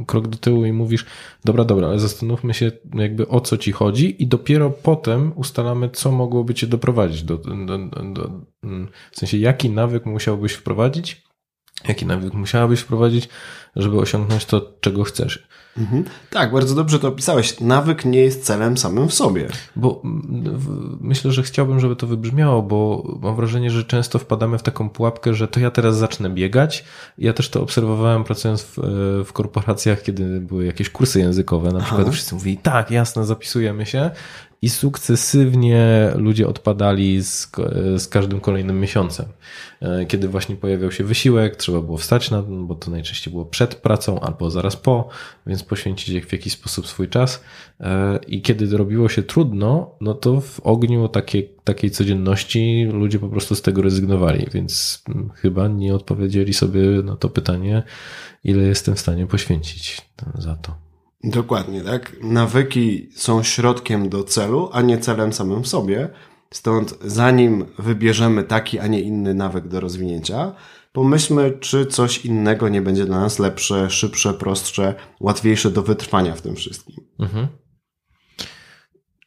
krok do tyłu i mówisz, dobra, dobra, ale zastanówmy się jakby o co ci chodzi i dopiero potem ustalamy, co mogłoby cię doprowadzić do, do, do, do w sensie jaki nawyk musiałbyś wprowadzić, jaki nawyk musiałabyś wprowadzić, żeby osiągnąć to, czego chcesz. Mhm. Tak, bardzo dobrze to opisałeś. Nawyk nie jest celem samym w sobie. Bo myślę, że chciałbym, żeby to wybrzmiało, bo mam wrażenie, że często wpadamy w taką pułapkę, że to ja teraz zacznę biegać. Ja też to obserwowałem pracując w, e, w korporacjach, kiedy były jakieś kursy językowe. Na przykład Aha. wszyscy mówili, tak, jasne, zapisujemy się i sukcesywnie ludzie odpadali z, z każdym kolejnym miesiącem. E, kiedy właśnie pojawiał się wysiłek, trzeba było wstać na bo to najczęściej było przed pracą albo zaraz po, więc poświęcić w jakiś sposób swój czas. E, I kiedy robiło się trudno, no to w ogniu takiej, codzienności ludzie po prostu z tego rezygnowali, więc chyba nie odpowiedzieli sobie na to pytanie, ile jestem w stanie poświęcić za to. Dokładnie, tak. Nawyki są środkiem do celu, a nie celem samym w sobie. Stąd zanim wybierzemy taki, a nie inny nawyk do rozwinięcia, pomyślmy, czy coś innego nie będzie dla nas lepsze, szybsze, prostsze, łatwiejsze do wytrwania w tym wszystkim. Mhm.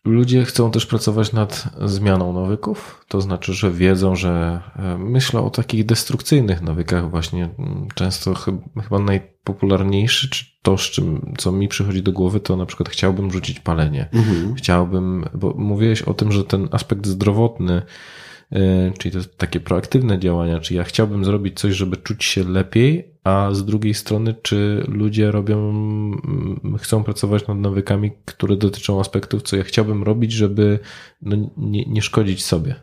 Ludzie chcą też pracować nad zmianą nawyków, to znaczy, że wiedzą, że e, myślą o takich destrukcyjnych nawykach, właśnie mm, często chyba najpopularniejszy, czy to, z czym, co mi przychodzi do głowy, to na przykład chciałbym rzucić palenie. Mhm. Chciałbym, bo mówiłeś o tym, że ten aspekt zdrowotny, e, czyli to takie proaktywne działania, czy ja chciałbym zrobić coś, żeby czuć się lepiej, a z drugiej strony, czy ludzie robią, mm, chcą pracować nad nawykami, które dotyczą aspektów, co ja chciałbym robić, żeby no, nie, nie szkodzić sobie.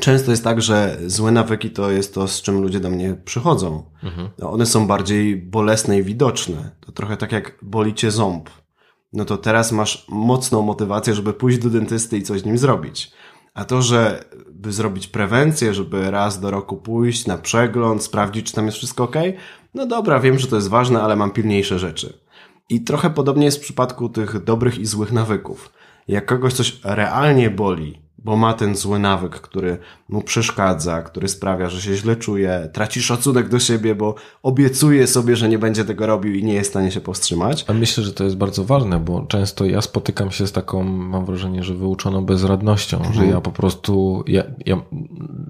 Często jest tak, że złe nawyki to jest to, z czym ludzie do mnie przychodzą. Mhm. No, one są bardziej bolesne i widoczne. To trochę tak jak boli cię ząb. No to teraz masz mocną motywację, żeby pójść do dentysty i coś z nim zrobić. A to, że by zrobić prewencję, żeby raz do roku pójść na przegląd, sprawdzić, czy tam jest wszystko ok, no dobra, wiem, że to jest ważne, ale mam pilniejsze rzeczy. I trochę podobnie jest w przypadku tych dobrych i złych nawyków. Jak kogoś coś realnie boli, bo ma ten zły nawyk, który mu przeszkadza, który sprawia, że się źle czuje, traci szacunek do siebie, bo obiecuje sobie, że nie będzie tego robił i nie jest w stanie się powstrzymać. A myślę, że to jest bardzo ważne, bo często ja spotykam się z taką, mam wrażenie, że wyuczoną bezradnością, mhm. że ja po prostu, ja, ja,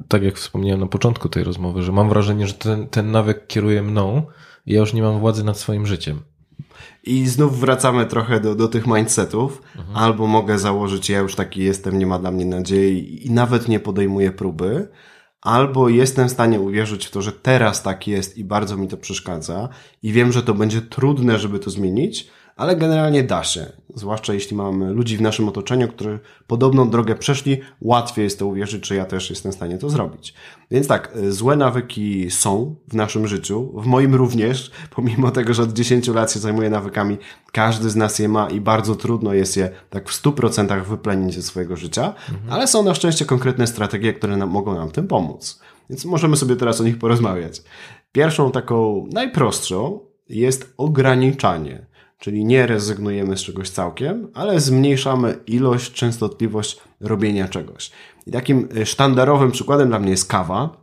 tak jak wspomniałem na początku tej rozmowy, że mam wrażenie, że ten, ten nawyk kieruje mną i ja już nie mam władzy nad swoim życiem. I znów wracamy trochę do, do tych mindsetów. Mhm. Albo mogę założyć, ja już taki jestem, nie ma dla mnie nadziei i nawet nie podejmuję próby. Albo jestem w stanie uwierzyć w to, że teraz tak jest i bardzo mi to przeszkadza i wiem, że to będzie trudne, żeby to zmienić, ale generalnie da się. Zwłaszcza jeśli mamy ludzi w naszym otoczeniu, którzy podobną drogę przeszli, łatwiej jest to uwierzyć, że ja też jestem w stanie to zrobić. Więc tak, złe nawyki są w naszym życiu, w moim również, [laughs] pomimo tego, że od 10 lat się zajmuję nawykami, każdy z nas je ma i bardzo trudno jest je tak w 100% wyplenić ze swojego życia, mhm. ale są na szczęście konkretne strategie, które nam, mogą nam w tym pomóc. Więc możemy sobie teraz o nich porozmawiać. Pierwszą taką najprostszą jest ograniczanie. Czyli nie rezygnujemy z czegoś całkiem, ale zmniejszamy ilość, częstotliwość robienia czegoś. I takim e, sztandarowym przykładem dla mnie jest kawa.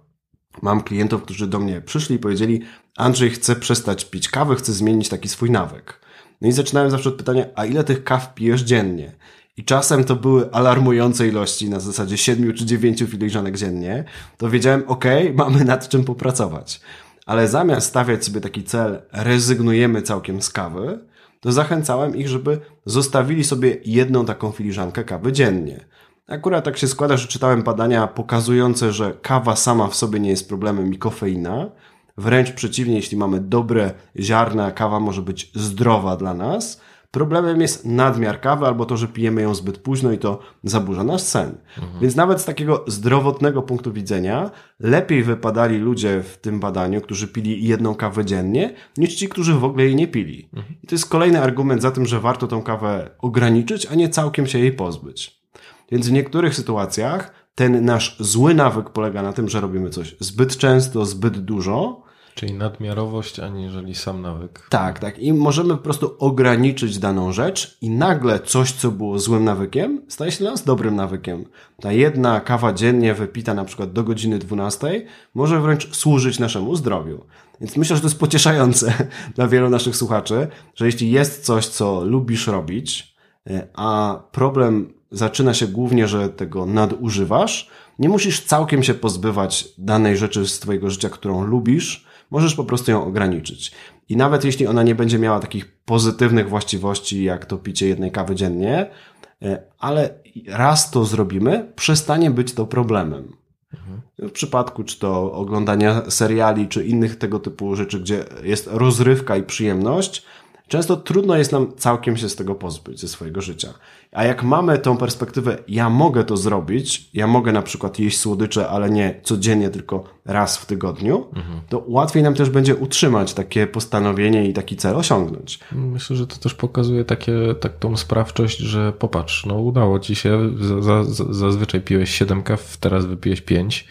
Mam klientów, którzy do mnie przyszli i powiedzieli: Andrzej, chcę przestać pić kawy, chcę zmienić taki swój nawyk. No i zaczynałem zawsze od pytania: A ile tych kaw pijesz dziennie? I czasem to były alarmujące ilości, na zasadzie 7 czy 9 filiżanek dziennie. To wiedziałem, ok, [laughs] mamy nad czym popracować. Ale zamiast stawiać sobie taki cel, rezygnujemy całkiem z kawy, to zachęcałem ich, żeby zostawili sobie jedną taką filiżankę kawy dziennie. Akurat tak się składa, że czytałem badania pokazujące, że kawa sama w sobie nie jest problemem i kofeina. Wręcz przeciwnie, jeśli mamy dobre ziarna, kawa może być zdrowa dla nas. Problemem jest nadmiar kawy albo to, że pijemy ją zbyt późno i to zaburza nasz sen. Mhm. Więc nawet z takiego zdrowotnego punktu widzenia lepiej wypadali ludzie w tym badaniu, którzy pili jedną kawę dziennie, niż ci, którzy w ogóle jej nie pili. Mhm. I to jest kolejny argument za tym, że warto tą kawę ograniczyć, a nie całkiem się jej pozbyć. Więc w niektórych sytuacjach ten nasz zły nawyk polega na tym, że robimy coś zbyt często, zbyt dużo, Czyli nadmiarowość, aniżeli sam nawyk. Tak, tak. I możemy po prostu ograniczyć daną rzecz i nagle coś, co było złym nawykiem, staje się dla nas dobrym nawykiem. Ta jedna kawa dziennie wypita na przykład do godziny 12 może wręcz służyć naszemu zdrowiu. Więc myślę, że to jest pocieszające [laughs] dla wielu naszych słuchaczy, że jeśli jest coś, co lubisz robić, e, a problem zaczyna się głównie, że tego nadużywasz, nie musisz całkiem się pozbywać danej rzeczy z Twojego życia, którą lubisz, możesz po prostu ją ograniczyć. i nawet jeśli ona nie będzie miała takich pozytywnych właściwości, jak to picie jednej kawy dziennie, e, ale raz to zrobimy, przestanie być to problemem. W przypadku czy to oglądania seriali, czy innych tego typu rzeczy, gdzie jest rozrywka i przyjemność, często trudno jest nam całkiem się z tego pozbyć, ze swojego życia. A jak mamy tą perspektywę, ja mogę to zrobić, ja mogę na przykład jeść słodycze, ale nie codziennie, tylko raz w tygodniu, to łatwiej nam też będzie utrzymać takie postanowienie i taki cel osiągnąć. Myślę, że to też pokazuje takie, tak tą sprawczość, że popatrz, no udało ci się, za, za, zazwyczaj piłeś 7 kaw, teraz wypiłeś 5,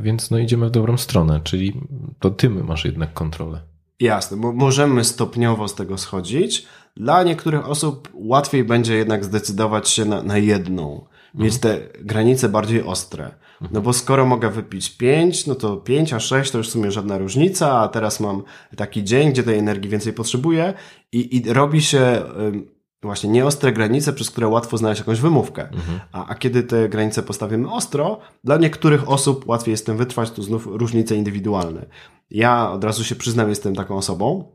więc no idziemy w dobrą stronę, czyli to ty masz jednak kontrolę. Jasne, bo możemy stopniowo z tego schodzić. Dla niektórych osób łatwiej będzie jednak zdecydować się na, na jedną, mieć te granice bardziej ostre. No bo skoro mogę wypić 5, no to 5 a 6 to już w sumie żadna różnica, a teraz mam taki dzień, gdzie tej energii więcej potrzebuję i, i robi się właśnie nieostre granice, przez które łatwo znaleźć jakąś wymówkę. A, a kiedy te granice postawimy ostro, dla niektórych osób łatwiej jest tym wytrwać, to znów różnice indywidualne. Ja od razu się przyznam, jestem taką osobą,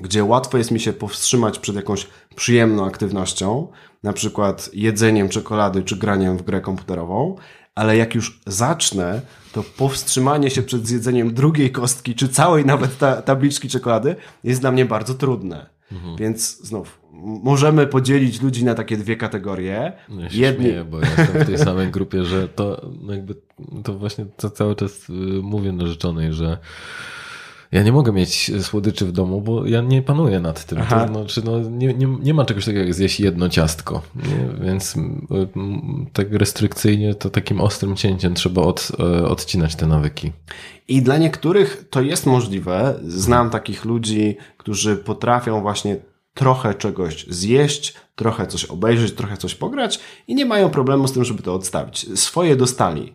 gdzie łatwo jest mi się powstrzymać przed jakąś przyjemną aktywnością, na przykład jedzeniem czekolady czy graniem w grę komputerową, ale jak już zacznę, to powstrzymanie się przed zjedzeniem drugiej kostki, czy całej nawet ta, tabliczki czekolady jest dla mnie bardzo trudne. Więc znów, możemy podzielić ludzi na takie dwie kategorie. No ja Jedni, śmieję, bo ja jestem w tej samej grupie, że to no jakby, to właśnie to cały czas y, mówię narzeczonej, że ja nie mogę mieć słodyczy w domu, bo ja nie panuję nad tym. Aha. To znaczy, no, nie, nie, nie ma czegoś takiego jak zjeść jedno ciastko. Nie? Więc mm, mm, tak restrykcyjnie to takim ostrym cięciem trzeba od, e, odcinać te nawyki. I dla niektórych to jest możliwe. Znam takich ludzi, którzy potrafią właśnie trochę czegoś zjeść, trochę coś obejrzeć, trochę coś pograć i nie mają problemu z tym, żeby to odstawić. Swoje dostali.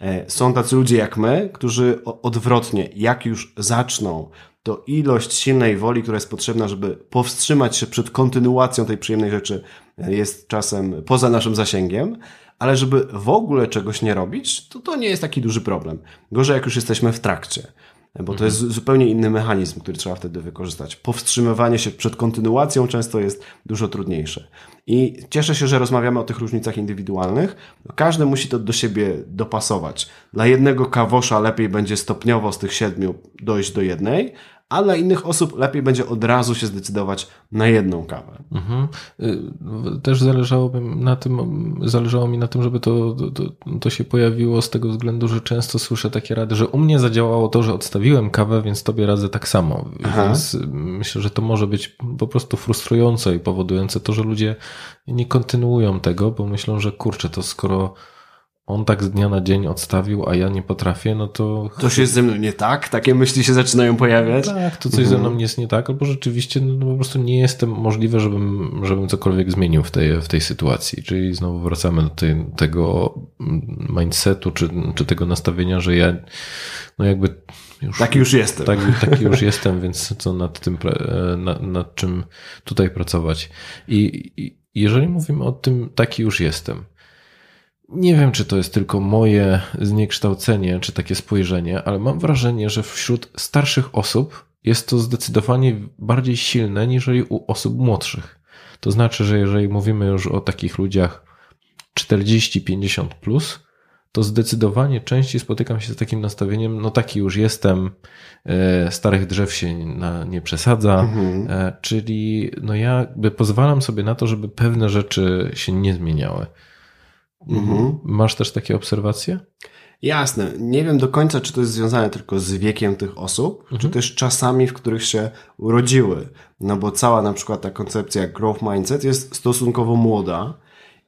E, Są tacy ludzie jak my, którzy odwrotnie, jak już zaczną, to ilość silnej woli, która jest potrzebna, żeby powstrzymać się przed kontynuacją tej przyjemnej rzeczy, e, jest czasem poza naszym zasięgiem, ale żeby w ogóle czegoś nie robić, to to nie jest taki duży problem. Gorzej, jak już jesteśmy w trakcie. Bo to jest zupełnie inny mechanizm, który trzeba wtedy wykorzystać. Powstrzymywanie się przed kontynuacją często jest dużo trudniejsze. I cieszę się, że rozmawiamy o tych różnicach indywidualnych. Każdy musi to do siebie dopasować. Dla jednego kawosza lepiej będzie stopniowo z tych siedmiu dojść do jednej, a dla innych osób lepiej będzie od razu się zdecydować na jedną kawę. Mhm. Y, Też zależałoby na tym, zależało mi na tym, żeby to, to, to się pojawiło z tego względu, że często słyszę takie rady, że u mnie zadziałało to, że odstawiłem kawę, więc tobie radzę tak samo. Aha. Więc myślę, że to może być po prostu frustrujące i powodujące to, że ludzie nie kontynuują tego, bo myślą, że kurczę, to skoro on tak z dnia na dzień odstawił, a ja nie potrafię, no to Coś jest ze mną nie tak? Takie myśli się zaczynają pojawiać? tak, to coś ze mną jest nie tak, albo rzeczywiście no, po prostu nie jestem możliwe, żebym, żebym cokolwiek zmienił w tej, w tej sytuacji. Czyli znowu wracamy do tej, tego mindsetu, czy, czy tego nastawienia, że ja no jakby już Taki już jestem. tak, taki już [laughs] jestem, więc co nad tym, pra- nad, nad czym tutaj pracować. I, I jeżeli mówimy o tym, taki już jestem, nie wiem, czy to jest tylko moje zniekształcenie, czy takie spojrzenie, ale mam wrażenie, że wśród starszych osób jest to zdecydowanie bardziej silne niż u osób młodszych. To znaczy, że jeżeli mówimy już o takich ludziach 40-50 plus, to zdecydowanie częściej spotykam się z takim nastawieniem, no taki już jestem, e, starych drzew się nie przesadza, Mhm. e, czyli no ja pozwalam sobie na to, żeby pewne rzeczy się nie zmieniały. Mhm. Masz też takie obserwacje? Jasne. Nie wiem do końca, czy to jest związane tylko z wiekiem tych osób, czy też czasami, w których się urodziły. No bo cała na przykład ta koncepcja growth mindset jest stosunkowo młoda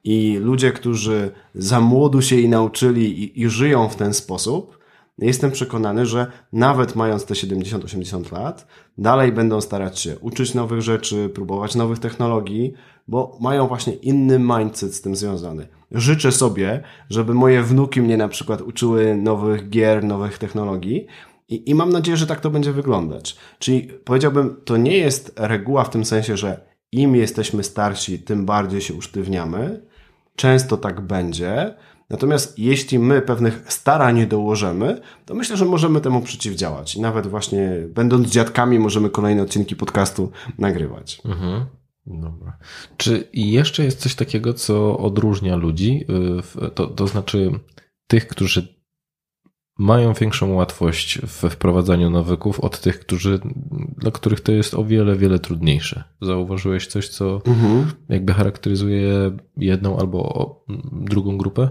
i ludzie, którzy za młodu się jej nauczyli i, i żyją w ten sposób, jestem przekonany, że nawet mając te 70-80 lat, dalej będą starać się uczyć nowych rzeczy, próbować nowych technologii, bo mają właśnie inny mindset z tym związany. Życzę sobie, żeby moje wnuki mnie na przykład uczyły nowych gier, nowych technologii i, i mam nadzieję, że tak to będzie wyglądać. Czyli powiedziałbym, to nie jest reguła w tym sensie, że im jesteśmy starsi, tym bardziej się usztywniamy. Często tak będzie, Natomiast jeśli my pewnych starań dołożymy, to myślę, że możemy temu przeciwdziałać. I nawet właśnie będąc dziadkami możemy kolejne odcinki podcastu nagrywać. Mhm. Dobra. Czy jeszcze jest coś takiego, co odróżnia ludzi, y, to, to znaczy tych, którzy mają większą łatwość we wprowadzaniu nawyków od tych, którzy, dla których to jest o wiele, wiele trudniejsze. Zauważyłeś coś, co mhm. jakby charakteryzuje jedną albo drugą grupę?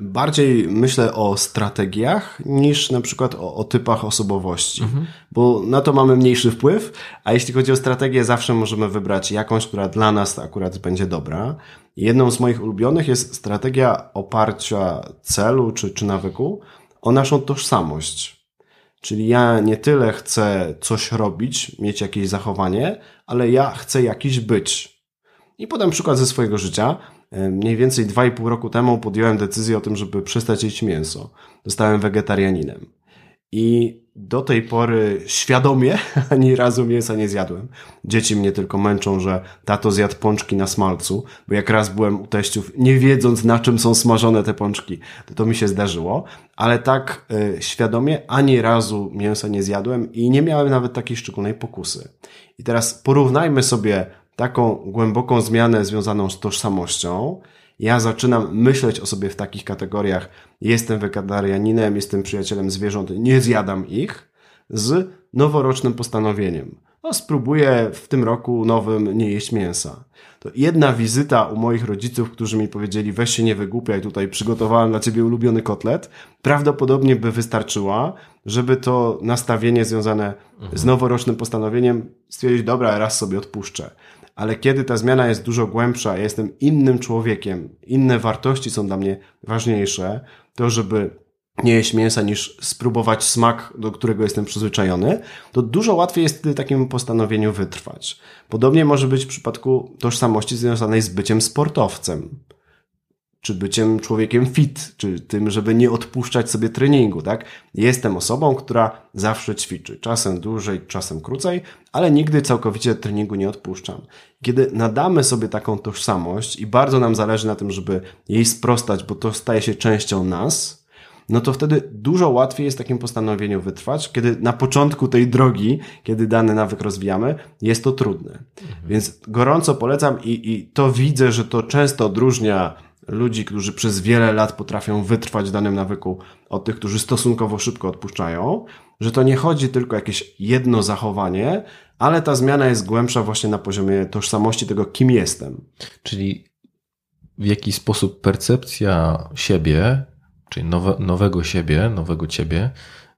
Bardziej myślę o strategiach niż na przykład o, o typach osobowości, mhm. bo na to mamy mniejszy wpływ, a jeśli chodzi o strategię, zawsze możemy wybrać jakąś, która dla nas akurat będzie dobra. Jedną z moich ulubionych jest strategia oparcia celu czy, czy nawyku o naszą tożsamość. Czyli ja nie tyle chcę coś robić, mieć jakieś zachowanie, ale ja chcę jakiś być. I podam przykład ze swojego życia. E, mniej więcej 2,5 roku temu podjąłem decyzję o tym, żeby przestać jeść mięso. Zostałem wegetarianinem. I do tej pory świadomie [laughs] ani razu mięsa nie zjadłem. Dzieci mnie tylko męczą, że tato zjadł pączki na smalcu, bo jak raz byłem u teściów, nie wiedząc na czym są smażone te pączki, to to mi się zdarzyło, ale tak y, świadomie ani razu mięsa nie zjadłem i nie miałem nawet takiej szczególnej pokusy. I teraz porównajmy sobie taką głęboką zmianę związaną z tożsamością, ja zaczynam myśleć o sobie w takich kategoriach, jestem wegetarianinem, jestem przyjacielem zwierząt, nie zjadam ich, z noworocznym postanowieniem. No, spróbuję w tym roku nowym nie jeść mięsa. To jedna wizyta u moich rodziców, którzy mi powiedzieli, weź się nie wygłupiaj, tutaj przygotowałem dla ciebie ulubiony kotlet, prawdopodobnie by wystarczyła, żeby to nastawienie związane z noworocznym postanowieniem stwierdzić, dobra, raz sobie odpuszczę ale kiedy ta zmiana jest dużo głębsza, ja jestem innym człowiekiem, inne wartości są dla mnie ważniejsze, to żeby nie jeść mięsa niż spróbować smak, do którego jestem przyzwyczajony, to dużo łatwiej jest wtedy takim postanowieniu wytrwać. Podobnie może być w przypadku tożsamości związanej z byciem sportowcem czy byciem człowiekiem fit, czy tym, żeby nie odpuszczać sobie treningu, tak? Jestem osobą, która zawsze ćwiczy, czasem dłużej, czasem krócej, ale nigdy całkowicie treningu nie odpuszczam. Kiedy nadamy sobie taką tożsamość i bardzo nam zależy na tym, żeby jej sprostać, bo to staje się częścią nas, no to wtedy dużo łatwiej jest takim postanowieniu wytrwać, kiedy na początku tej drogi, kiedy dany nawyk rozwijamy, jest to trudne. Mhm. Więc gorąco polecam i, i to widzę, że to często odróżnia ludzi, którzy przez wiele lat potrafią wytrwać w danym nawyku od tych, którzy stosunkowo szybko odpuszczają, że to nie chodzi tylko o jakieś jedno zachowanie, ale ta zmiana jest głębsza właśnie na poziomie tożsamości tego, kim jestem. Czyli w jaki sposób percepcja siebie, czyli nowe, nowego siebie, nowego ciebie,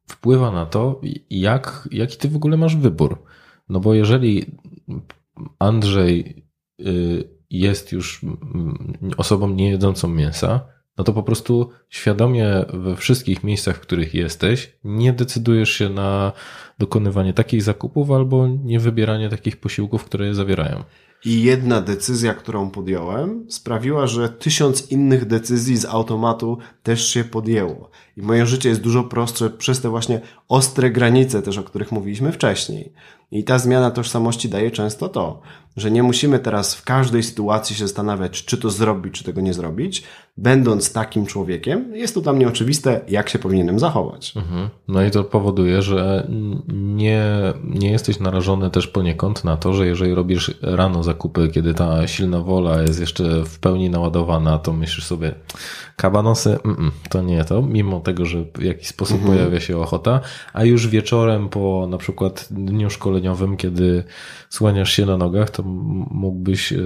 wpływa na to, jak, jaki ty w ogóle masz wybór. No bo jeżeli Andrzej y, jest już mm, osobą niejedzącą mięsa, no to po prostu świadomie we wszystkich miejscach, w których jesteś, nie decydujesz się na dokonywanie takich zakupów albo nie wybieranie takich posiłków, które je zawierają. I jedna decyzja, którą podjąłem, sprawiła, że tysiąc innych decyzji z automatu też się podjęło. I moje życie jest dużo prostsze przez te właśnie ostre granice też, o których mówiliśmy wcześniej. I ta zmiana tożsamości daje często to, że nie musimy teraz w każdej sytuacji się zastanawiać, czy to zrobić, czy tego nie zrobić. Będąc takim człowiekiem, jest to dla mnie oczywiste, jak się powinienem zachować. Mhm. No i to powoduje, że nie, nie jesteś narażony też poniekąd na to, że jeżeli robisz rano zakupy, kiedy ta silna wola jest jeszcze w pełni naładowana, to myślisz sobie, kabanosy, mm -mm, to nie to, mimo tego, że w jakiś sposób mhm. pojawia się ochota, a już wieczorem po na przykład dniu szkoleniowym, kiedy słaniasz się na nogach, to mógłbyś e,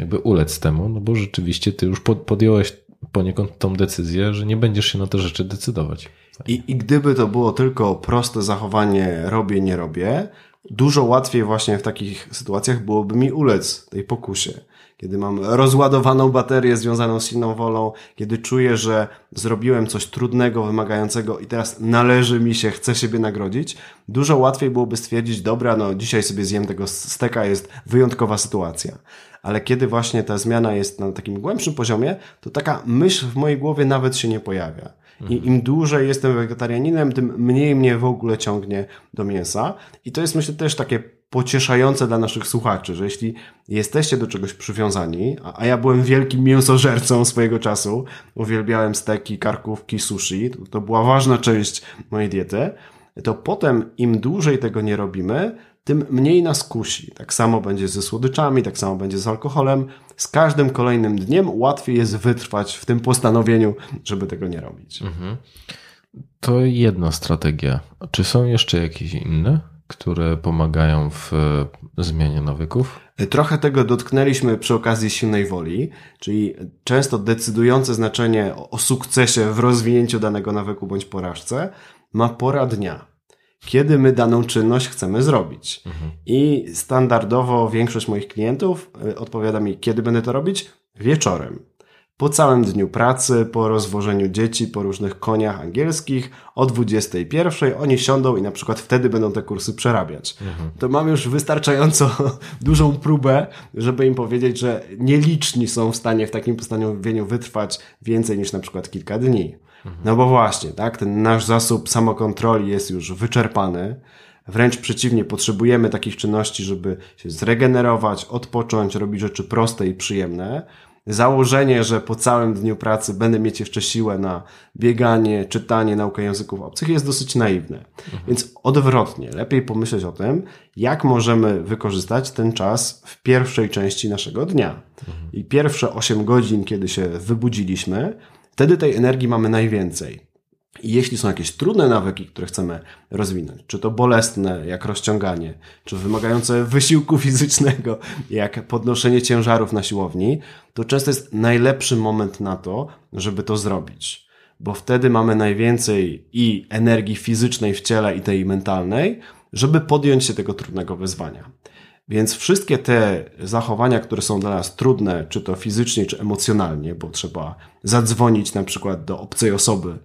jakby ulec temu, no bo rzeczywiście ty już podjąłeś poniekąd tą decyzję, że nie będziesz się na te rzeczy decydować. I, I gdyby to było tylko proste zachowanie robię, nie robię, dużo łatwiej właśnie w takich sytuacjach byłoby mi ulec tej pokusie kiedy mam rozładowaną baterię związaną z silną wolą, kiedy czuję, że zrobiłem coś trudnego, wymagającego i teraz należy mi się, chcę siebie nagrodzić, dużo łatwiej byłoby stwierdzić, dobra, no dzisiaj sobie zjem tego steka, jest wyjątkowa sytuacja. Ale kiedy właśnie ta zmiana jest na takim głębszym poziomie, to taka myśl w mojej głowie nawet się nie pojawia. I im dłużej jestem wegetarianinem, tym mniej mnie w ogóle ciągnie do mięsa. I to jest myślę też takie pocieszające dla naszych słuchaczy, że jeśli jesteście do czegoś przywiązani, a, a ja byłem wielkim mięsożercą swojego czasu, uwielbiałem steki, karkówki, sushi, to, to była ważna część mojej diety, to potem im dłużej tego nie robimy, tym mniej nas kusi. Tak samo będzie ze słodyczami, tak samo będzie z alkoholem. Z każdym kolejnym dniem łatwiej jest wytrwać w tym postanowieniu, żeby tego nie robić. Mhm. To jedna strategia. Czy są jeszcze jakieś inne, które pomagają w zmianie nawyków? Trochę tego dotknęliśmy przy okazji silnej woli, czyli często decydujące znaczenie o sukcesie w rozwinięciu danego nawyku bądź porażce ma pora dnia kiedy my daną czynność chcemy zrobić. Mhm. I standardowo większość moich klientów y, odpowiada mi, kiedy będę to robić? Wieczorem. Po całym dniu pracy, po rozwożeniu dzieci, po różnych koniach angielskich, o 21 oni siądą i na przykład wtedy będą te kursy przerabiać. Mhm. To mam już wystarczająco [laughs] dużą próbę, żeby im powiedzieć, że nieliczni są w stanie w takim postanowieniu wytrwać więcej niż na przykład kilka dni. No bo właśnie, tak, ten nasz zasób samokontroli jest już wyczerpany. Wręcz przeciwnie, potrzebujemy takich czynności, żeby się zregenerować, odpocząć, robić rzeczy proste i przyjemne. Założenie, że po całym dniu pracy będę mieć jeszcze siłę na bieganie, czytanie, naukę języków obcych jest dosyć naiwne. Mhm. Więc odwrotnie, lepiej pomyśleć o tym, jak możemy wykorzystać ten czas w pierwszej części naszego dnia. Mhm. I pierwsze 8 godzin, kiedy się wybudziliśmy, Wtedy tej energii mamy najwięcej. Jeśli są jakieś trudne nawyki, które chcemy rozwinąć, czy to bolesne, jak rozciąganie, czy wymagające wysiłku [laughs] fizycznego, jak podnoszenie ciężarów na siłowni, to często jest najlepszy moment na to, żeby to zrobić. Bo wtedy mamy najwięcej i energii fizycznej w ciele, i tej mentalnej, żeby podjąć się tego trudnego wyzwania. Więc wszystkie te zachowania, które są dla nas trudne, czy to fizycznie, czy emocjonalnie, bo trzeba zadzwonić na przykład do obcej osoby,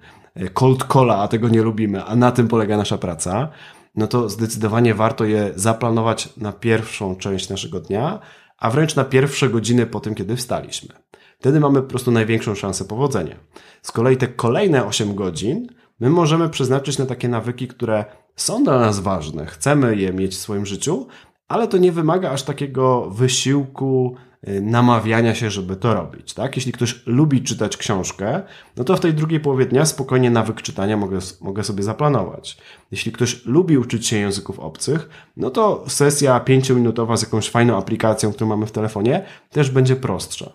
cold calla, a tego nie lubimy, a na tym polega nasza praca, no to zdecydowanie warto je zaplanować na pierwszą część naszego dnia, a wręcz na pierwsze godziny po tym, kiedy wstaliśmy. Wtedy mamy po prostu największą szansę powodzenia. Z kolei te kolejne 8 godzin my możemy przeznaczyć na takie nawyki, które są dla nas ważne, chcemy je mieć w swoim życiu, ale to nie wymaga aż takiego wysiłku, namawiania się, żeby to robić. Tak? Jeśli ktoś lubi czytać książkę, no to w tej drugiej połowie dnia spokojnie nawyk czytania mogę, mogę sobie zaplanować. Jeśli ktoś lubi uczyć się języków obcych, no to sesja pięciominutowa z jakąś fajną aplikacją, którą mamy w telefonie, też będzie prostsza.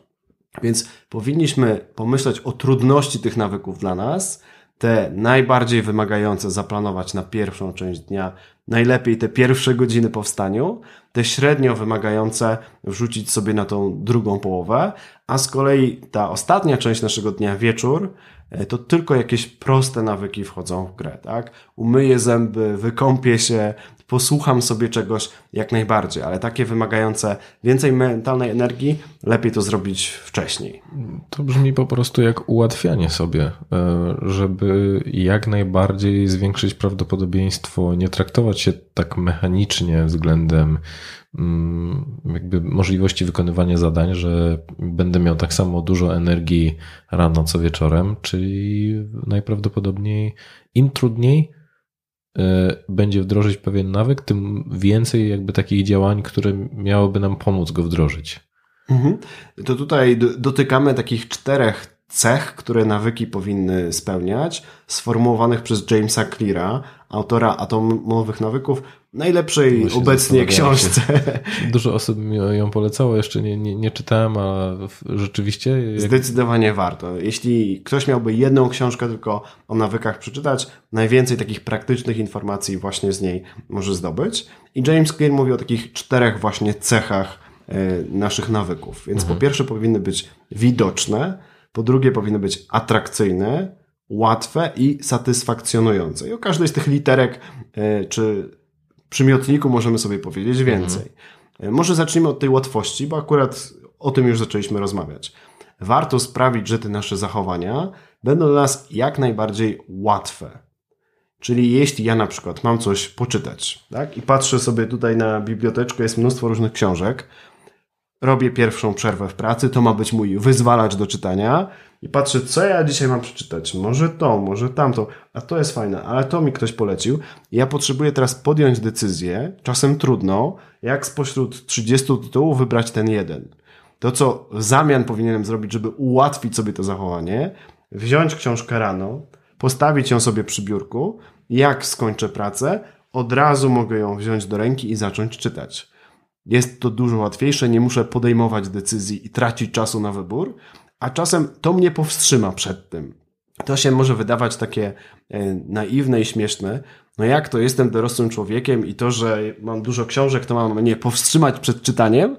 Więc powinniśmy pomyśleć o trudności tych nawyków dla nas, te najbardziej wymagające zaplanować na pierwszą część dnia, najlepiej te pierwsze godziny po wstaniu, te średnio wymagające wrzucić sobie na tą drugą połowę, a z kolei ta ostatnia część naszego dnia, wieczór, e, to tylko jakieś proste nawyki wchodzą w grę, tak? Umyję zęby, wykąpię się, posłucham sobie czegoś jak najbardziej, ale takie wymagające więcej mentalnej energii, lepiej to zrobić wcześniej. To brzmi po prostu jak ułatwianie sobie, e, żeby jak najbardziej zwiększyć prawdopodobieństwo, nie traktować się tak mechanicznie względem mm, jakby możliwości wykonywania zadań, że będę miał tak samo dużo energii rano co wieczorem, czyli najprawdopodobniej im trudniej, będzie wdrożyć pewien nawyk, tym więcej jakby takich działań, które miałoby nam pomóc go wdrożyć. Mhm. To tutaj dotykamy takich czterech cech, które nawyki powinny spełniać, sformułowanych przez Jamesa Cleara, autora atomowych nawyków, najlepszej Właśnie obecnie książce. [laughs] Dużo osób ją polecało, jeszcze nie, nie, nie czytałem, a rzeczywiście... Jak... Zdecydowanie warto. Jeśli ktoś miałby jedną książkę tylko o nawykach przeczytać, najwięcej takich praktycznych informacji właśnie z niej może zdobyć. I James Clear mówi o takich czterech właśnie cechach e, naszych nawyków. Więc mhm. po pierwsze powinny być widoczne, po drugie powinny być atrakcyjne, łatwe i satysfakcjonujące. I o każdej z tych literek e, czy przymiotniku możemy sobie powiedzieć więcej. Mhm. Może zacznijmy od tej łatwości, bo akurat o tym już zaczęliśmy rozmawiać. Warto sprawić, że te nasze zachowania będą dla nas jak najbardziej łatwe. Czyli jeśli ja na przykład mam coś poczytać, tak, i patrzę sobie tutaj na biblioteczkę, jest mnóstwo różnych książek, robię pierwszą przerwę w pracy, to ma być mój wyzwalacz do czytania i patrzę, co ja dzisiaj mam przeczytać. Może to, może tamto, a to jest fajne, ale to mi ktoś polecił. Ja potrzebuję teraz podjąć decyzję, czasem trudną, jak spośród 30 tytułów wybrać ten jeden. To, co w zamian powinienem zrobić, żeby ułatwić sobie to zachowanie, wziąć książkę rano, postawić ją sobie przy biurku, jak skończę pracę, od razu mogę ją wziąć do ręki i zacząć czytać. Jest to dużo łatwiejsze, nie muszę podejmować decyzji i tracić czasu na wybór, a czasem to mnie powstrzyma przed tym. To się może wydawać takie e, naiwne i śmieszne. No jak to jestem dorosłym człowiekiem i to, że mam dużo książek, to mam mnie powstrzymać przed czytaniem,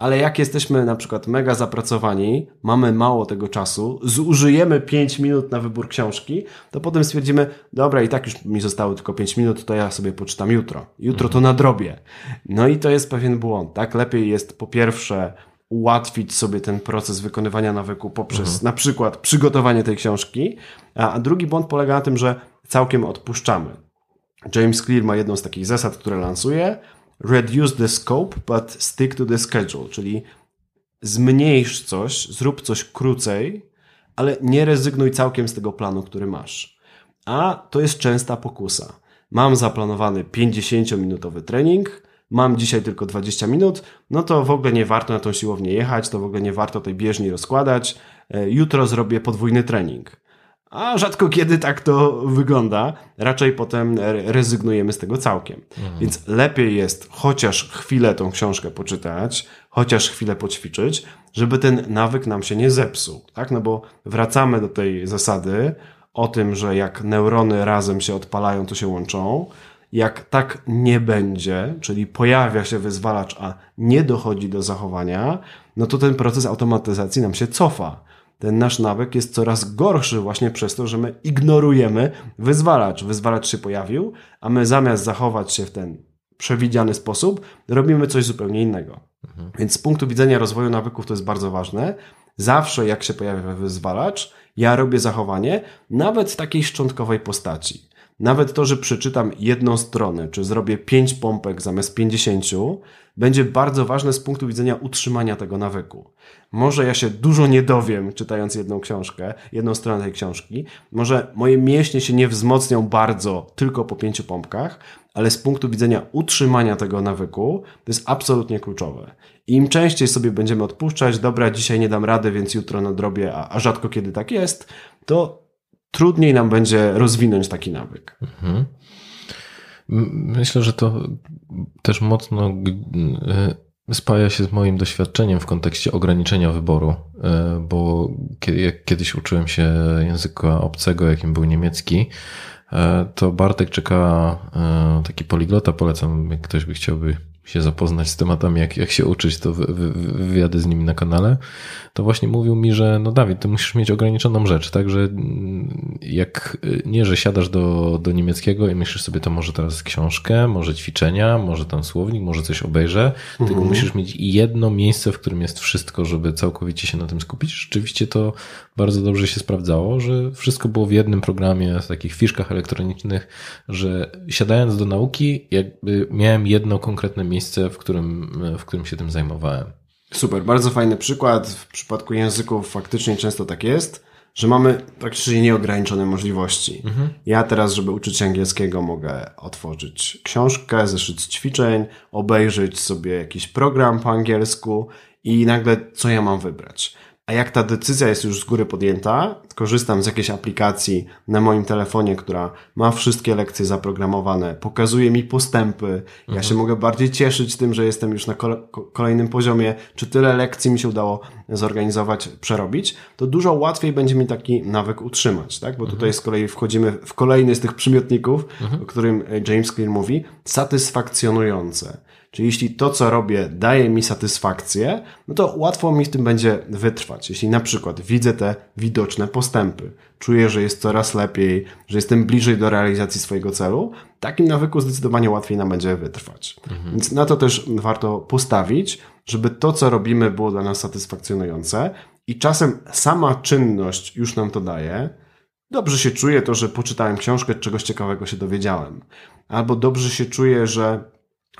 ale jak jesteśmy na przykład mega zapracowani, mamy mało tego czasu, zużyjemy 5 minut na wybór książki, to potem stwierdzimy, dobra, i tak już mi zostało tylko 5 minut, to ja sobie poczytam jutro. Jutro to nadrobię. No i to jest pewien błąd, tak? Lepiej jest po pierwsze ułatwić sobie ten proces wykonywania nawyku poprzez mhm. na przykład przygotowanie tej książki, a drugi błąd polega na tym, że całkiem odpuszczamy. James Clear ma jedną z takich zasad, które lansuje, reduce the scope, but stick to the schedule, czyli zmniejsz coś, zrób coś krócej, ale nie rezygnuj całkiem z tego planu, który masz. A to jest częsta pokusa. Mam zaplanowany 50-minutowy trening, mam dzisiaj tylko 20 minut, no to w ogóle nie warto na tą siłownię jechać, to w ogóle nie warto tej bieżni rozkładać. E, jutro zrobię podwójny trening. A rzadko kiedy tak to wygląda. Raczej potem rezygnujemy z tego całkiem. Mhm. Więc lepiej jest chociaż chwilę tą książkę poczytać, chociaż chwilę poćwiczyć, żeby ten nawyk nam się nie zepsuł. Tak? No bo wracamy do tej zasady o tym, że jak neurony razem się odpalają, to się łączą. Jak tak nie będzie, czyli pojawia się wyzwalacz, a nie dochodzi do zachowania, no to ten proces automatyzacji nam się cofa ten nasz nawyk jest coraz gorszy właśnie przez to, że my ignorujemy wyzwalacz. Wyzwalacz się pojawił, a my zamiast zachować się w ten przewidziany sposób, robimy coś zupełnie innego. Mhm. Więc z punktu widzenia rozwoju nawyków to jest bardzo ważne. Zawsze jak się pojawia wyzwalacz, ja robię zachowanie, nawet w takiej szczątkowej postaci. Nawet to, że przeczytam jedną stronę, czy zrobię pięć pompek zamiast pięćdziesięciu, będzie bardzo ważne z punktu widzenia utrzymania tego nawyku. Może ja się dużo nie dowiem, czytając jedną książkę, jedną stronę tej książki. Może moje mięśnie się nie wzmocnią bardzo tylko po pięciu pompkach, ale z punktu widzenia utrzymania tego nawyku to jest absolutnie kluczowe. I im częściej sobie będziemy odpuszczać, dobra, dzisiaj nie dam rady, więc jutro nadrobię, a, a rzadko kiedy tak jest, to trudniej nam będzie rozwinąć taki nawyk. Mhm. Myślę, że to też mocno e, spaja się z moim doświadczeniem w kontekście ograniczenia wyboru, e, bo jak kiedyś uczyłem się języka obcego, jakim był niemiecki, e, to Bartek czeka taki poliglota, polecam, jak ktoś by chciałby się zapoznać z tematami, jak, jak się uczyć, to wywiady z nimi na kanale, to właśnie mówił mi, że no Dawid, ty musisz mieć ograniczoną rzecz, tak, że mm, jak nie, że siadasz do, do niemieckiego i myślisz sobie, to może teraz książkę, może ćwiczenia, może tam słownik, może coś obejrzę, mhm. tylko musisz mieć jedno miejsce, w którym jest wszystko, żeby całkowicie się na tym skupić. Rzeczywiście to bardzo dobrze się sprawdzało, że wszystko było w jednym programie, w takich fiszkach elektronicznych, że siadając do nauki, jakby miałem jedno konkretne miejsce, w którym, w którym się tym zajmowałem. Super, bardzo fajny przykład. W przypadku języków faktycznie często tak jest, że mamy praktycznie nieograniczone możliwości. Mhm. Ja teraz, żeby uczyć się angielskiego, mogę otworzyć książkę, zeszyt ćwiczeń, obejrzeć sobie jakiś program po angielsku i nagle co ja mam wybrać. A jak ta decyzja jest już z góry podjęta, korzystam z jakiejś aplikacji na moim telefonie, która ma wszystkie lekcje zaprogramowane, pokazuje mi postępy, mhm. ja się mogę bardziej cieszyć tym, że jestem już na kolejnym poziomie, czy tyle lekcji mi się udało zorganizować, przerobić, to dużo łatwiej będzie mi taki nawyk utrzymać, tak? Bo mhm. tutaj z kolei wchodzimy w kolejny z tych przymiotników, mhm. o którym James Clear mówi, satysfakcjonujące. Czyli jeśli to, co robię, daje mi satysfakcję, no to łatwo mi w tym będzie wytrwać. Jeśli na przykład widzę te widoczne postępy, czuję, że jest coraz lepiej, że jestem bliżej do realizacji swojego celu, takim nawyku zdecydowanie łatwiej nam będzie wytrwać. Mhm. Więc na to też warto postawić, żeby to, co robimy, było dla nas satysfakcjonujące i czasem sama czynność już nam to daje. Dobrze się czuję to, że poczytałem książkę, czegoś ciekawego się dowiedziałem. Albo dobrze się czuję, że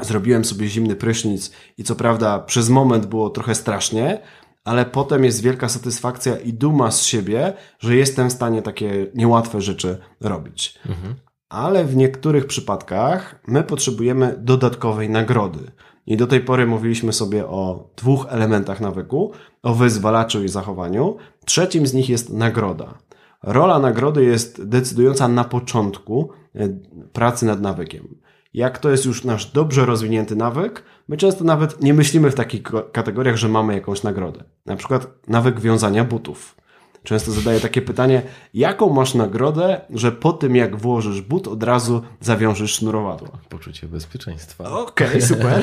zrobiłem sobie zimny prysznic i co prawda przez moment było trochę strasznie, ale potem jest wielka satysfakcja i duma z siebie, że jestem w stanie takie niełatwe rzeczy robić. Mhm. Ale w niektórych przypadkach my potrzebujemy dodatkowej nagrody. I do tej pory mówiliśmy sobie o dwóch elementach nawyku, o wyzwalaczu i zachowaniu. Trzecim z nich jest nagroda. Rola nagrody jest decydująca na początku e, pracy nad nawykiem. Jak to jest już nasz dobrze rozwinięty nawyk, my często nawet nie myślimy w takich kategoriach, że mamy jakąś nagrodę. Na przykład nawyk wiązania butów. Często zadaję takie pytanie, jaką masz nagrodę, że po tym jak włożysz but, od razu zawiążesz sznurowadło? Poczucie bezpieczeństwa. Okej, okay, [laughs] super.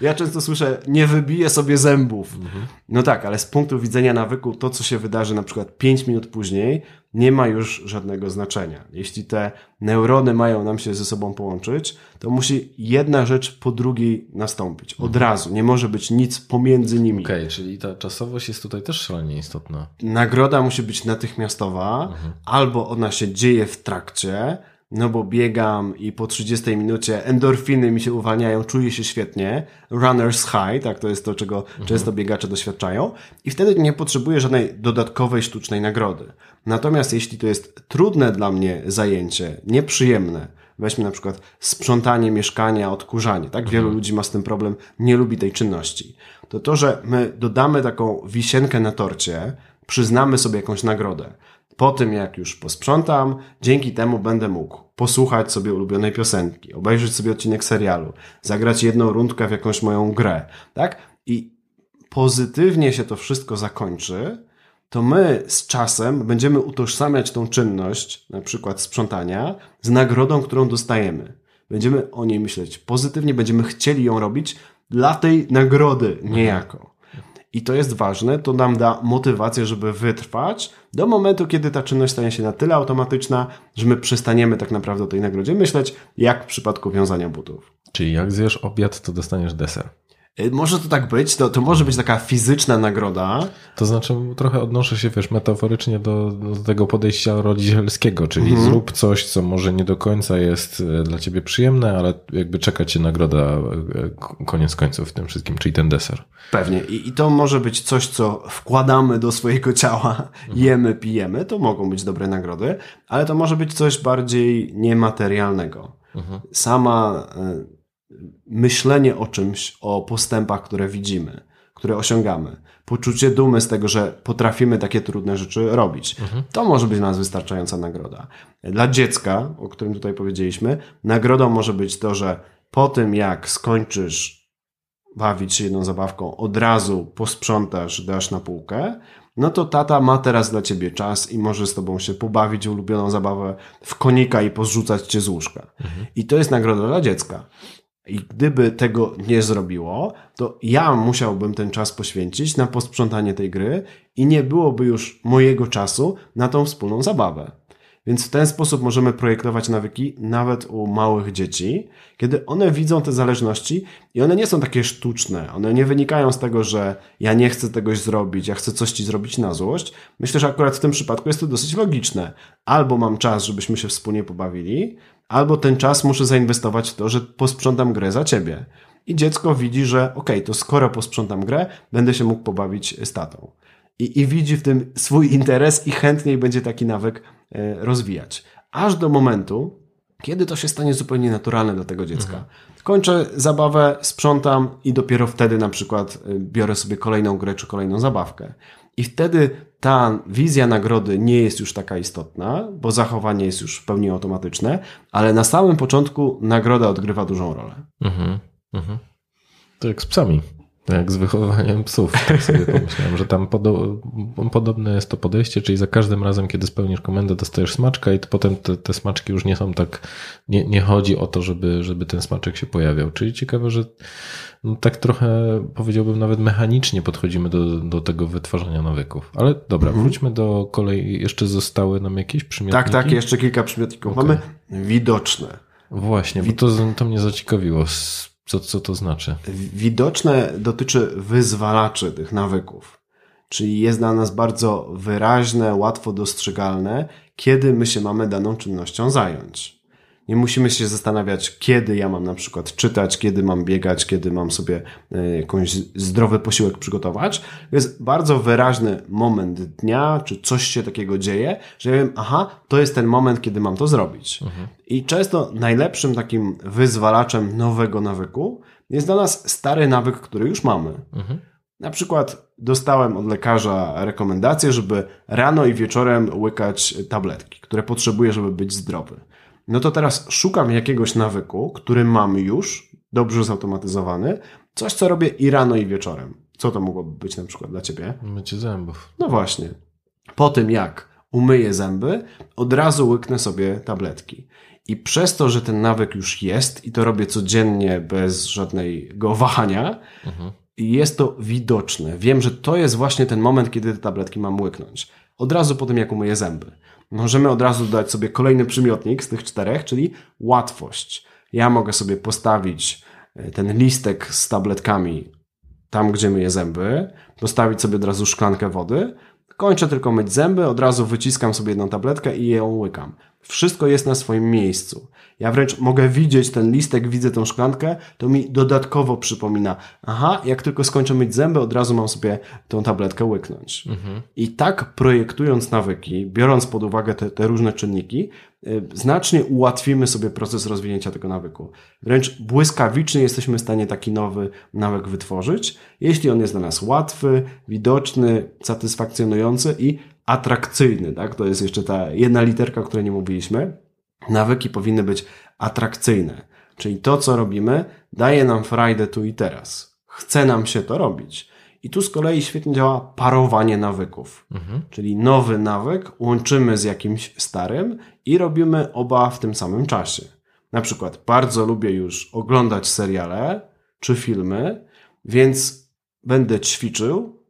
ja często słyszę, nie wybiję sobie zębów. Mhm. No tak, ale z punktu widzenia nawyku, to co się wydarzy na przykład 5 minut później, nie ma już żadnego znaczenia. Jeśli te neurony mają nam się ze sobą połączyć, to musi jedna rzecz po drugiej nastąpić. Od mhm. razu. Nie może być nic pomiędzy nimi. Okej, okay, czyli ta czasowość jest tutaj też szalenie istotna. Nagroda musi być natychmiastowa, mhm. albo ona się dzieje w trakcie, no bo biegam i po 30 minucie endorfiny mi się uwalniają, czuję się świetnie. Runner's high, tak, to jest to, czego mhm. często biegacze doświadczają. I wtedy nie potrzebuję żadnej dodatkowej sztucznej nagrody. Natomiast jeśli to jest trudne dla mnie zajęcie, nieprzyjemne, weźmy na przykład sprzątanie mieszkania, odkurzanie, tak? Wielu mhm. ludzi ma z tym problem, nie lubi tej czynności. To to, że my dodamy taką wisienkę na torcie, przyznamy sobie jakąś nagrodę. Po tym, jak już posprzątam, dzięki temu będę mógł posłuchać sobie ulubionej piosenki, obejrzeć sobie odcinek serialu, zagrać jedną rundkę w jakąś moją grę, tak? I pozytywnie się to wszystko zakończy, to my z czasem będziemy utożsamiać tą czynność, na przykład sprzątania, z nagrodą, którą dostajemy. Będziemy o niej myśleć pozytywnie, będziemy chcieli ją robić dla tej nagrody niejako. I to jest ważne, to nam da motywację, żeby wytrwać do momentu, kiedy ta czynność stanie się na tyle automatyczna, że my przestaniemy tak naprawdę o tej nagrodzie myśleć, jak w przypadku wiązania butów. Czyli jak zjesz obiad, to dostaniesz deser. Y, może to tak być, to, to może być taka fizyczna nagroda. To znaczy, trochę odnoszę się, wiesz, metaforycznie do, do tego podejścia rodzicielskiego, czyli mhm. zrób coś, co może nie do końca jest e, dla ciebie przyjemne, ale jakby czeka cię nagroda e, koniec końców w tym wszystkim, czyli ten deser. Pewnie. I, i to może być coś, co wkładamy do swojego ciała, mhm. jemy, pijemy, to mogą być dobre nagrody, ale to może być coś bardziej niematerialnego. Mhm. Sama myślenie o czymś, o postępach, które widzimy, które osiągamy, poczucie dumy z tego, że potrafimy takie trudne rzeczy robić. Mhm. To może być dla nas wystarczająca nagroda. Dla dziecka, o którym tutaj powiedzieliśmy, nagrodą może być to, że po tym jak skończysz bawić się jedną zabawką, od razu posprzątasz, dasz na półkę, no to tata ma teraz dla ciebie czas i może z tobą się pobawić ulubioną zabawę w konika i pozrzucać cię z łóżka. Mhm. I to jest nagroda dla dziecka. I gdyby tego nie zrobiło, to ja musiałbym ten czas poświęcić na posprzątanie tej gry i nie byłoby już mojego czasu na tą wspólną zabawę. Więc w ten sposób możemy projektować nawyki nawet u małych dzieci, kiedy one widzą te zależności i one nie są takie sztuczne. One nie wynikają z tego, że ja nie chcę tegoś zrobić, ja chcę coś ci zrobić na złość. Myślę, że akurat w tym przypadku jest to dosyć logiczne. Albo mam czas, żebyśmy się wspólnie pobawili, albo ten czas muszę zainwestować w to, że posprzątam grę za ciebie. I dziecko widzi, że ok, to skoro posprzątam grę, będę się mógł pobawić z tatą. I, I widzi w tym swój interes i chętniej będzie taki nawyk e, rozwijać. Aż do momentu, kiedy to się stanie zupełnie naturalne dla tego dziecka. Mhm. Kończę zabawę, sprzątam i dopiero wtedy na przykład e, biorę sobie kolejną grę czy kolejną zabawkę. I wtedy ta wizja nagrody nie jest już taka istotna, bo zachowanie jest już w pełni automatyczne, ale na samym początku nagroda odgrywa dużą rolę. Mhm, mhm. To jak z psami. Jak z wychowywaniem psów. Tak sobie [laughs] pomyślałem, że tam podo podobne jest to podejście, czyli za każdym razem, kiedy spełnisz komendę, dostajesz smaczka i potem te, te smaczki już nie są tak, nie, nie chodzi o to, żeby, żeby ten smaczek się pojawiał. Czyli ciekawe, że no, tak trochę powiedziałbym nawet mechanicznie podchodzimy do, do tego wytwarzania nawyków. Ale dobra, mhm. wróćmy do kolei. Jeszcze zostały nam jakieś przymiotniki? Tak, tak, jeszcze kilka przymiotników. Okay. Mamy widoczne. Właśnie, bo to, to mnie zaciekawiło. Co, co to znaczy? Widoczne dotyczy wyzwalaczy tych nawyków. Czyli jest dla nas bardzo wyraźne, łatwo dostrzegalne, kiedy my się mamy daną czynnością zająć. Nie musimy się zastanawiać, kiedy ja mam na przykład czytać, kiedy mam biegać, kiedy mam sobie e, jakąś zdrowy posiłek przygotować. To jest bardzo wyraźny moment dnia, czy coś się takiego dzieje, że ja wiem, aha, to jest ten moment, kiedy mam to zrobić. I często najlepszym takim wyzwalaczem nowego nawyku jest dla nas stary nawyk, który już mamy. Na przykład dostałem od lekarza rekomendację, żeby rano i wieczorem łykać tabletki, które potrzebuję, żeby być zdrowy. No to teraz szukam jakiegoś nawyku, który mam już, dobrze zautomatyzowany, coś co robię i rano i wieczorem. Co to mogłoby być na przykład dla ciebie? Mycie zębów. No właśnie. Po tym jak umyję zęby, od razu łyknę sobie tabletki. I przez to, że ten nawyk już jest i to robię codziennie bez żadnego wahania, jest to widoczne. Wiem, że to jest właśnie ten moment, kiedy te tabletki mam łyknąć. Od razu po tym, jak umyję zęby. Możemy od razu dodać sobie kolejny przymiotnik z tych czterech, czyli łatwość. Ja mogę sobie postawić e, ten listek z tabletkami tam, gdzie myję zęby, postawić sobie od razu szklankę wody, kończę tylko myć zęby, od razu wyciskam sobie jedną tabletkę i ją łykam. Wszystko jest na swoim miejscu. Ja wręcz mogę widzieć ten listek, widzę tą szklankę, to mi dodatkowo przypomina, aha, jak tylko skończę myć zęby, od razu mam sobie tą tabletkę łyknąć. I tak projektując nawyki, biorąc pod uwagę te, te różne czynniki, y, znacznie ułatwimy sobie proces rozwinięcia tego nawyku. Wręcz błyskawicznie jesteśmy w stanie taki nowy nawyk wytworzyć, jeśli on jest dla nas łatwy, widoczny, satysfakcjonujący i atrakcyjny. Tak? To jest jeszcze ta jedna literka, o której nie mówiliśmy. Nawyki powinny być atrakcyjne. Czyli to, co robimy, daje nam frajdę tu i teraz. Chce nam się to robić. I tu z kolei świetnie działa parowanie nawyków. Czyli nowy nawyk łączymy z jakimś starym i robimy oba w tym samym czasie. Na przykład bardzo lubię już oglądać seriale czy filmy, więc będę ćwiczył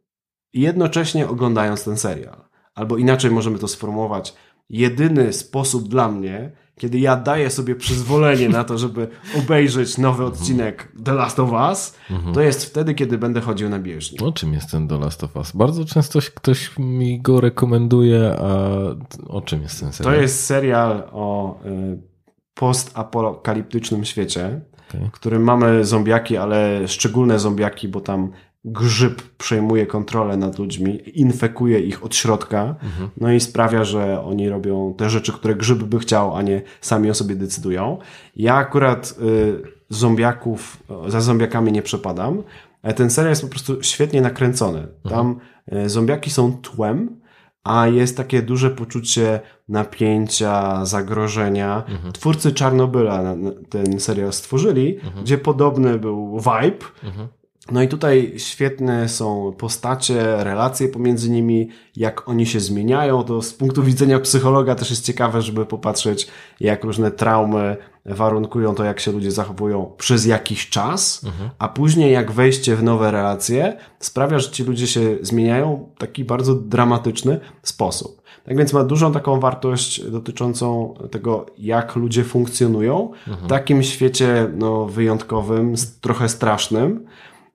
jednocześnie oglądając ten serial. Albo inaczej możemy to sformułować. Jedyny sposób dla mnie, kiedy ja daję sobie przyzwolenie na to, żeby obejrzeć nowy odcinek The Last of Us, to jest wtedy, kiedy będę chodził na bieżni. O czym jest ten The Last of Us? Bardzo często ktoś mi go rekomenduje, a o czym jest ten To serial? jest serial o y, postapokaliptycznym świecie, Okej. w którym mamy zombiaki, ale szczególne zombiaki, bo tam grzyb przejmuje kontrolę nad ludźmi, infekuje ich od środka, no i sprawia, że oni robią te rzeczy, które grzyb by chciał, a nie sami o sobie decydują. Ja akurat y, zombiaków, za zombiakami nie przepadam, ale ten serial jest po prostu świetnie nakręcony. Tam y, zombiaki są tłem, a jest takie duże poczucie napięcia, zagrożenia. Twórcy Czarnobyla ten serial stworzyli, gdzie podobny był vibe. No i tutaj świetne są postacie, relacje pomiędzy nimi, jak oni się zmieniają. To z punktu widzenia psychologa też jest ciekawe, żeby popatrzeć, jak różne traumy warunkują to, jak się ludzie zachowują przez jakiś czas, a później jak wejście w nowe relacje sprawia, że ci ludzie się zmieniają w taki bardzo dramatyczny sposób. Tak więc ma dużą taką wartość dotyczącą tego, jak ludzie funkcjonują w takim świecie no, wyjątkowym, trochę strasznym,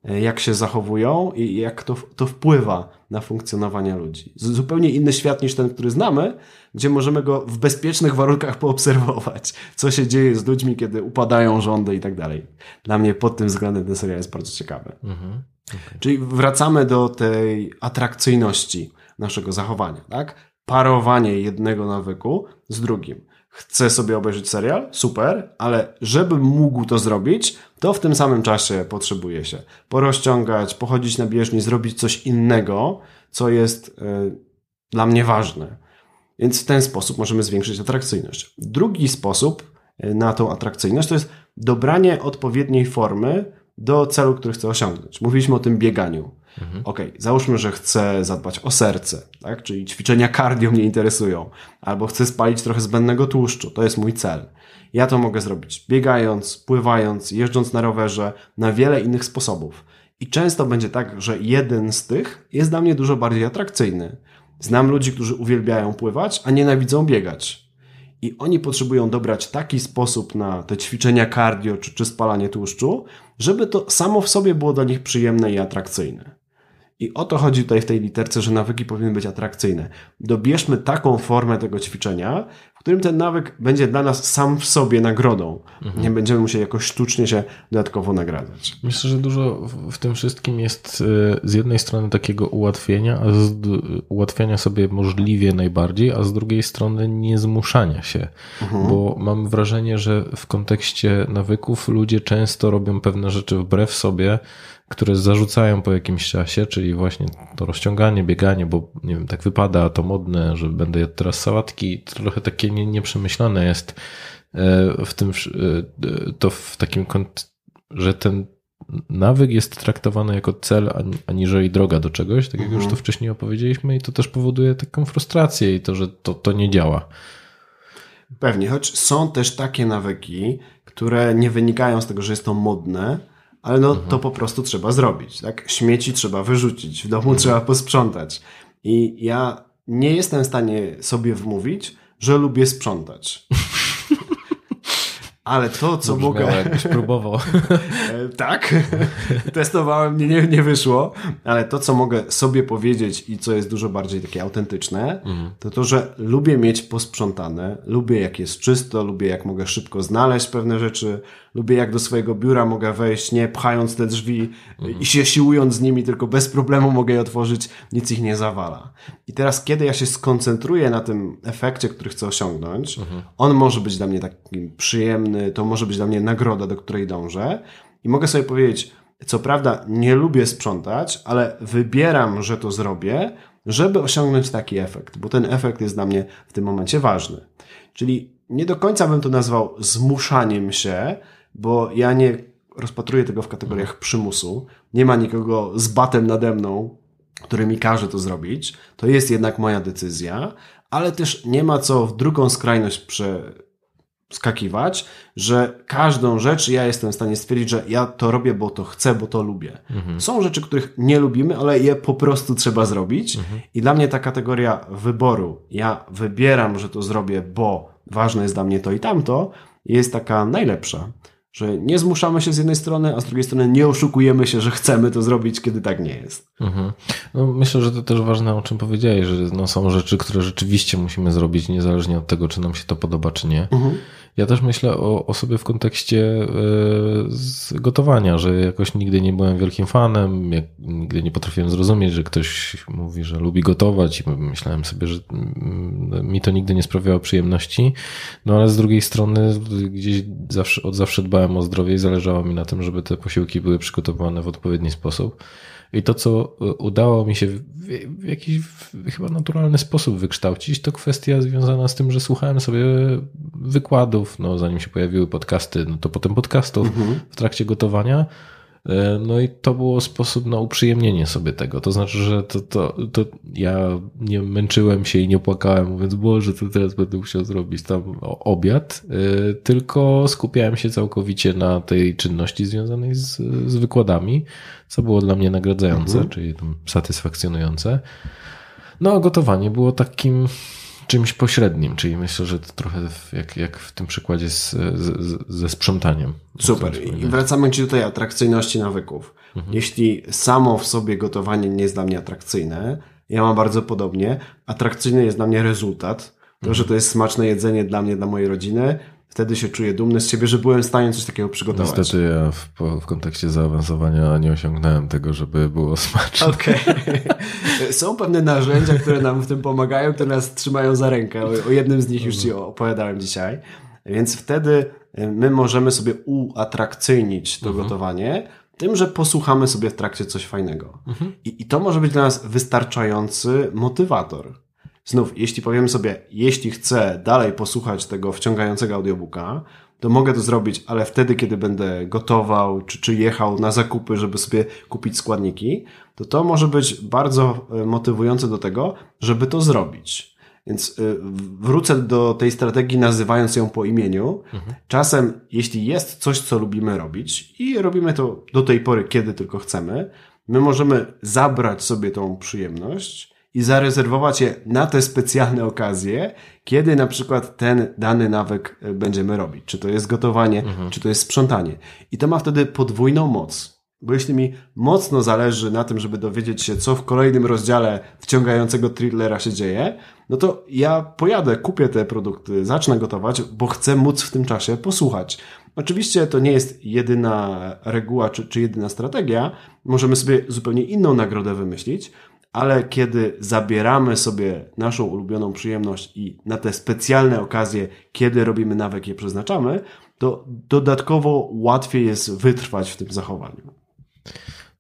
jak się zachowują i jak to, to wpływa na funkcjonowanie ludzi. Zupełnie inny świat niż ten, który znamy, gdzie możemy go w bezpiecznych warunkach poobserwować, co się dzieje z ludźmi, kiedy upadają rządy i tak dalej. Dla mnie pod tym względem ten serial jest bardzo ciekawy. Czyli wracamy do tej atrakcyjności naszego zachowania, tak? Parowanie jednego nawyku z drugim. Chcę sobie obejrzeć serial? Super, ale żebym mógł to zrobić, to w tym samym czasie potrzebuję się porozciągać, pochodzić na bieżni, zrobić coś innego, co jest y, dla mnie ważne. Więc w ten sposób możemy zwiększyć atrakcyjność. Drugi sposób y, na tą atrakcyjność to jest dobranie odpowiedniej formy do celu, który chcę osiągnąć. Mówiliśmy o tym bieganiu. Ok, załóżmy, że chcę zadbać o serce, tak? czyli ćwiczenia cardio mnie interesują, albo chcę spalić trochę zbędnego tłuszczu, to jest mój cel. Ja to mogę zrobić biegając, pływając, jeżdżąc na rowerze, na wiele innych sposobów. I często będzie tak, że jeden z tych jest dla mnie dużo bardziej atrakcyjny. Znam ludzi, którzy uwielbiają pływać, a nienawidzą biegać. I oni potrzebują dobrać taki sposób na te ćwiczenia cardio czy, czy spalanie tłuszczu, żeby to samo w sobie było dla nich przyjemne i atrakcyjne. I o to chodzi tutaj w tej literce, że nawyki powinny być atrakcyjne. Dobierzmy taką formę tego ćwiczenia, w którym ten nawyk będzie dla nas sam w sobie nagrodą. Nie będziemy musieli jakoś sztucznie się dodatkowo nagradzać. Myślę, że dużo w- tym wszystkim jest e, z jednej strony takiego ułatwienia, a z, ułatwiania sobie możliwie najbardziej, a z drugiej strony nie zmuszania się. Bo mam wrażenie, że w kontekście nawyków ludzie często robią pewne rzeczy wbrew sobie, które zarzucają po jakimś czasie, czyli właśnie to rozciąganie, bieganie, bo nie wiem, tak wypada, to modne, że będę jadł teraz sałatki, trochę takie nie, nieprzemyślane jest e, w tym, e, to w takim że ten nawyk jest traktowany jako cel, ani- aniżeli droga do czegoś, tak jak już to wcześniej opowiedzieliśmy, i to też powoduje taką frustrację i to, że to, to nie działa. Pewnie, choć są też takie nawyki, które nie wynikają z tego, że jest to modne, ale no to po prostu trzeba zrobić. Tak? Śmieci trzeba wyrzucić, w domu trzeba posprzątać. I ja nie jestem w stanie sobie wmówić, że lubię sprzątać. Ale to, co mogę. jakbyś próbował. [laughs] E, Tak, testowałem, nie, nie, nie wyszło, ale to, co mogę sobie powiedzieć i co jest dużo bardziej takie autentyczne, to to, że lubię mieć posprzątane, lubię jak jest czysto, lubię jak mogę szybko znaleźć pewne rzeczy, lubię jak do swojego biura mogę wejść, nie pchając te drzwi i się siłując z nimi, tylko bez problemu mogę je otworzyć, nic ich nie zawala. I teraz, kiedy ja się skoncentruję na tym efekcie, który chcę osiągnąć, on może być dla mnie taki przyjemny, to może być dla mnie nagroda, do której dążę, i mogę sobie powiedzieć, co prawda nie lubię sprzątać, ale wybieram, że to zrobię, żeby osiągnąć taki efekt, bo ten efekt jest dla mnie w tym momencie ważny. Czyli nie do końca bym to nazwał zmuszaniem się, bo ja nie rozpatruję tego w kategoriach przymusu. Nie ma nikogo z batem nade mną, który mi każe to zrobić. To jest jednak moja decyzja, ale też nie ma co w drugą skrajność prze, skakiwać, że każdą rzecz ja jestem w stanie stwierdzić, że ja to robię, bo to chcę, bo to lubię. Są rzeczy, których nie lubimy, ale je po prostu trzeba zrobić. I dla mnie ta kategoria wyboru, ja wybieram, że to zrobię, bo ważne jest dla mnie to i tamto, jest taka najlepsza. Że nie zmuszamy się z jednej strony, a z drugiej strony nie oszukujemy się, że chcemy to zrobić, kiedy tak nie jest. Mhm. No, myślę, że to też ważne, o czym powiedziałeś, że no, są rzeczy, które rzeczywiście musimy zrobić, niezależnie od tego, czy nam się to podoba, czy nie. Ja też myślę o, o sobie w kontekście z gotowania, że jakoś nigdy nie byłem wielkim fanem, nigdy nie potrafiłem zrozumieć, że ktoś mówi, że lubi gotować i myślałem sobie, że mm, mi to nigdy nie sprawiało przyjemności, no ale z drugiej strony gdzieś zawsze, od zawsze dbałem o zdrowie i zależało mi na tym, żeby te posiłki były przygotowane w odpowiedni sposób. I to, co e, udało mi się w, jakiś chyba naturalny sposób wykształcić, to kwestia związana z tym, że słuchałem sobie wykładów, no zanim się pojawiły podcasty, no to potem podcastów w trakcie gotowania. E, No i to było sposób na uprzyjemnienie sobie tego. To znaczy, że to, to, to ja nie męczyłem się i nie płakałem, mówiąc, Boże, to teraz będę musiał zrobić tam obiad, e, tylko skupiałem się całkowicie na tej czynności związanej z, z wykładami, co było dla mnie nagradzające, czyli tam satysfakcjonujące. No, a gotowanie było takim czymś pośrednim, czyli myślę, że to trochę jak, jak w tym przykładzie z, z, ze sprzątaniem. Super. I wracamy ci do tej atrakcyjności nawyków. Jeśli samo w sobie gotowanie nie jest dla mnie atrakcyjne, ja mam bardzo podobnie. Atrakcyjny jest dla mnie rezultat. To, że to jest smaczne jedzenie dla mnie, dla mojej rodziny, wtedy się czuję dumny z siebie, że byłem w stanie coś takiego przygotować. Niestety ja w, w kontekście zaawansowania nie osiągnąłem tego, żeby było smaczne. Okej. [laughs] Są pewne narzędzia, które nam w tym pomagają, które nas trzymają za rękę. O, jednym z nich już Ci opowiadałem dzisiaj. Więc wtedy y, my możemy sobie uatrakcyjnić to gotowanie tym, że posłuchamy sobie w trakcie coś fajnego. I, I to może być dla nas wystarczający motywator. Znów, jeśli powiemy sobie, jeśli chcę dalej posłuchać tego wciągającego audiobooka, to mogę to zrobić, ale wtedy, kiedy będę gotował, czy, czy jechał na zakupy, żeby sobie kupić składniki, to to może być bardzo e, motywujące do tego, żeby to zrobić. Więc y, wrócę do tej strategii, nazywając ją po imieniu. Czasem, jeśli jest coś, co lubimy robić i robimy to do tej pory, kiedy tylko chcemy, my możemy zabrać sobie tą przyjemność i zarezerwować je na te specjalne okazje, kiedy na przykład ten dany nawyk y, będziemy robić. Czy to jest gotowanie, czy to jest sprzątanie. I to ma wtedy podwójną moc. Bo jeśli mi mocno zależy na tym, żeby dowiedzieć się, co w kolejnym rozdziale wciągającego thrillera się dzieje, no to ja pojadę, kupię te produkty, zacznę gotować, bo chcę móc w tym czasie posłuchać. Oczywiście to nie jest jedyna reguła czy, czy jedyna strategia. Możemy sobie zupełnie inną nagrodę wymyślić, ale kiedy zabieramy sobie naszą ulubioną przyjemność i na te specjalne okazje, kiedy robimy nawyk, je przeznaczamy, to dodatkowo łatwiej jest wytrwać w tym zachowaniu.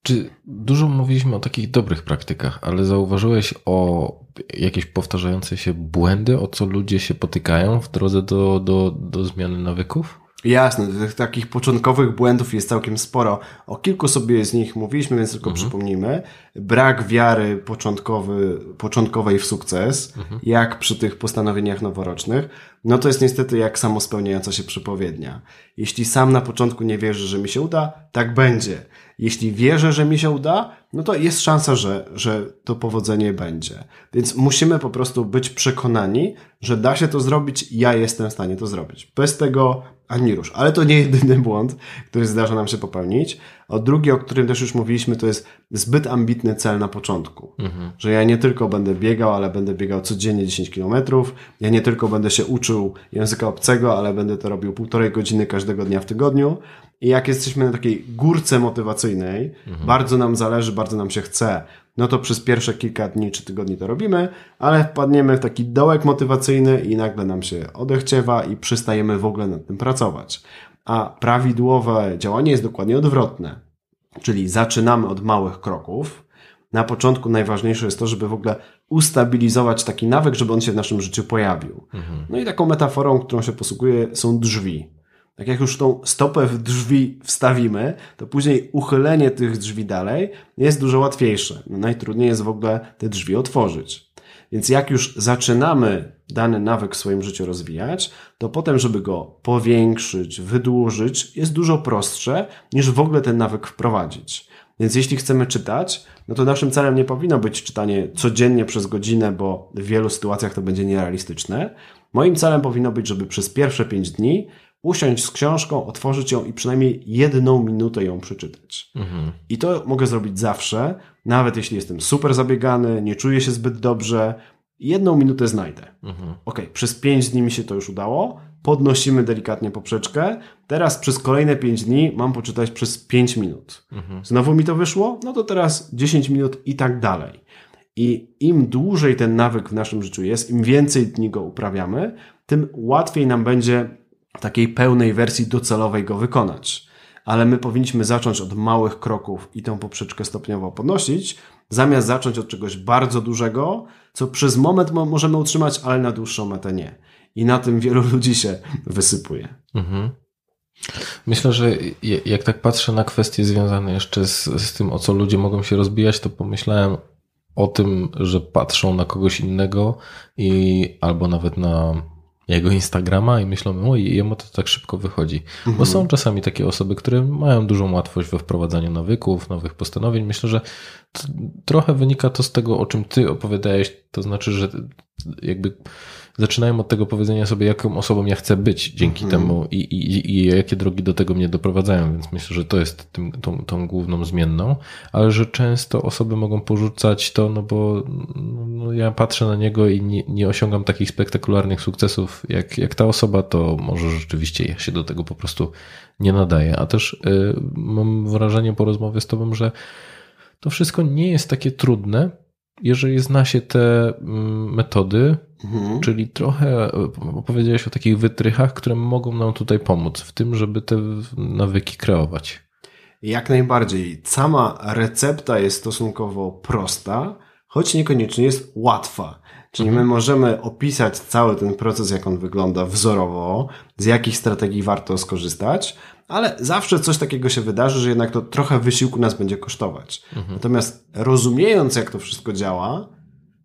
Czy dużo mówiliśmy o takich dobrych praktykach, ale zauważyłeś o jakieś powtarzające się błędy, o co ludzie się potykają w drodze do, do, do zmiany nawyków? Jasne, tych takich początkowych błędów jest całkiem sporo. O kilku sobie z nich mówiliśmy, więc tylko Mhm. przypomnijmy. Brak wiary początkowy, początkowej w sukces, Mhm. jak przy tych postanowieniach noworocznych, no to jest niestety jak samospełniająca się przepowiednia. Jeśli sam na początku nie wierzy, że mi się uda, tak będzie. Jeśli wierzę, że mi się uda, no to jest szansa, że, że to powodzenie będzie. Więc musimy po prostu być przekonani, że da się to zrobić, ja jestem w stanie to zrobić. Bez tego ani rusz. Ale to nie jedyny błąd, który zdarza nam się popełnić. O drugi, o którym też już mówiliśmy, to jest zbyt ambitny cel na początku. Że ja nie tylko będę biegał, ale będę biegał codziennie 10 kilometrów. Ja nie tylko będę się uczył języka obcego, ale będę to robił półtorej godziny każdego dnia w tygodniu. I jak jesteśmy na takiej górce motywacyjnej, bardzo nam zależy, bardzo nam się chce, no to przez pierwsze kilka dni czy tygodni to robimy, ale wpadniemy w taki dołek motywacyjny i nagle nam się odechciewa i przystajemy w ogóle nad tym pracować. A prawidłowe działanie jest dokładnie odwrotne. Czyli zaczynamy od małych kroków. Na początku najważniejsze jest to, żeby w ogóle ustabilizować taki nawyk, żeby on się w naszym życiu pojawił. No i taką metaforą, którą się posługuje, są drzwi. Tak jak już tą stopę w drzwi wstawimy, to później uchylenie tych drzwi dalej jest dużo łatwiejsze. No najtrudniej jest w ogóle te drzwi otworzyć. Więc jak już zaczynamy dany nawyk w swoim życiu rozwijać, to potem, żeby go powiększyć, wydłużyć, jest dużo prostsze niż w ogóle ten nawyk wprowadzić. Więc jeśli chcemy czytać, no to naszym celem nie powinno być czytanie codziennie przez godzinę, bo w wielu sytuacjach to będzie nierealistyczne. Moim celem powinno być, żeby przez pierwsze pięć dni usiąść z książką, otworzyć ją i przynajmniej jedną minutę ją przeczytać. I to mogę zrobić zawsze, nawet jeśli jestem super zabiegany, nie czuję się zbyt dobrze, jedną minutę znajdę. Ok, przez pięć dni mi się to już udało, podnosimy delikatnie poprzeczkę, teraz przez kolejne pięć dni mam poczytać przez pięć minut. Znowu mi to wyszło, no to teraz 10 minut i tak dalej. I im dłużej ten nawyk w naszym życiu jest, im więcej dni go uprawiamy, tym łatwiej nam będzie takiej pełnej wersji docelowej go wykonać. Ale my powinniśmy zacząć od małych kroków i tę poprzeczkę stopniowo podnosić, zamiast zacząć od czegoś bardzo dużego, co przez moment mo- możemy utrzymać, ale na dłuższą metę nie. I na tym wielu ludzi się wysypuje. Mhm. Myślę, że jak tak patrzę na kwestie związane jeszcze z, z tym, o co ludzie mogą się rozbijać, to pomyślałem o tym, że patrzą na kogoś innego i albo nawet na jego Instagrama i myślą, oj, jemu to tak szybko wychodzi. Bo są czasami takie osoby, które mają dużą łatwość we wprowadzaniu nawyków, nowych postanowień. Myślę, że trochę wynika to z tego, o czym ty opowiadałeś, to znaczy, że jakby zaczynają od tego powiedzenia sobie, jaką osobą ja chcę być dzięki temu i, i, i jakie drogi do tego mnie doprowadzają, więc myślę, że to jest tym, tą, tą główną zmienną, ale że często osoby mogą porzucać to, no bo no, ja patrzę na niego i nie, nie osiągam takich spektakularnych sukcesów jak, jak ta osoba, to może rzeczywiście ja się do tego po prostu nie nadaję. A też y, mam wrażenie po rozmowie z tobą, że to wszystko nie jest takie trudne, jeżeli zna się te mm, metody, Mhm. czyli trochę e, opowiedziałeś o takich wytrychach, które mogą nam tutaj pomóc w tym, żeby te nawyki kreować. Jak najbardziej. Sama recepta jest stosunkowo prosta, choć niekoniecznie jest łatwa. Czyli my możemy opisać cały ten proces, jak on wygląda wzorowo, z jakich strategii warto skorzystać, ale zawsze coś takiego się wydarzy, że jednak to trochę wysiłku nas będzie kosztować. Natomiast rozumiejąc, jak to wszystko działa,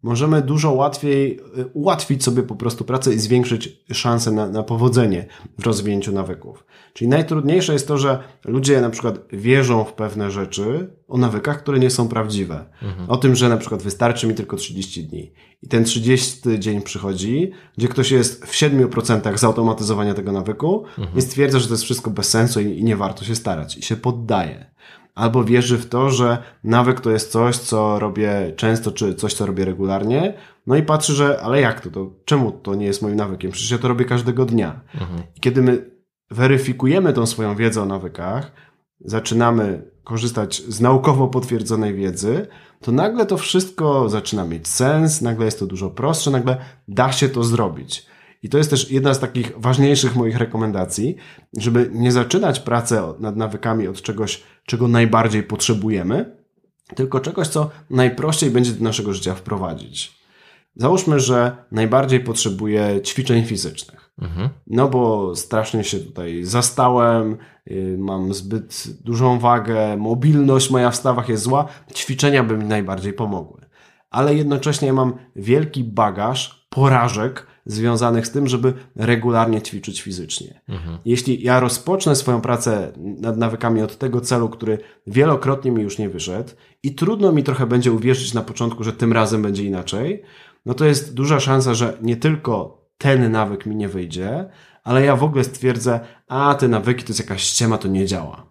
możemy dużo łatwiej y, ułatwić sobie po prostu pracę i zwiększyć szanse na, na powodzenie w rozwinięciu nawyków. Czyli najtrudniejsze jest to, że ludzie na przykład wierzą w pewne rzeczy, o nawykach, które nie są prawdziwe. O tym, że na przykład wystarczy mi tylko 30 dni. I ten 30 dzień przychodzi, gdzie ktoś jest w 7% zautomatyzowania tego nawyku i stwierdza, że to jest wszystko bez sensu i, i nie warto się starać. I się poddaje. Albo wierzy w to, że nawyk to jest coś, co robię często, czy coś, co robię regularnie. No i patrzy, że ale jak to? to czemu to nie jest moim nawykiem? Przecież ja to robię każdego dnia. I kiedy my weryfikujemy tą swoją wiedzę o nawykach, zaczynamy korzystać z naukowo potwierdzonej wiedzy, to nagle to wszystko zaczyna mieć sens, nagle jest to dużo prostsze, nagle da się to zrobić. I to jest też jedna z takich ważniejszych moich rekomendacji, żeby nie zaczynać pracy nad nawykami od czegoś, czego najbardziej potrzebujemy, tylko czegoś, co najprościej będzie do naszego życia wprowadzić. Załóżmy, że najbardziej potrzebuję ćwiczeń fizycznych. No bo strasznie się tutaj zastałem, yy, mam zbyt dużą wagę, mobilność moja w stawach jest zła, ćwiczenia by mi najbardziej pomogły. Ale jednocześnie mam wielki bagaż porażek związanych z tym, żeby regularnie ćwiczyć fizycznie. Jeśli ja rozpocznę swoją pracę nad nawykami od tego celu, który wielokrotnie mi już nie wyszedł i trudno mi trochę będzie uwierzyć na początku, że tym razem będzie inaczej, no to jest duża szansa, że nie tylko ten nawyk mi nie wyjdzie, ale ja w ogóle stwierdzę, a te nawyki to jest jakaś ściema, to nie działa.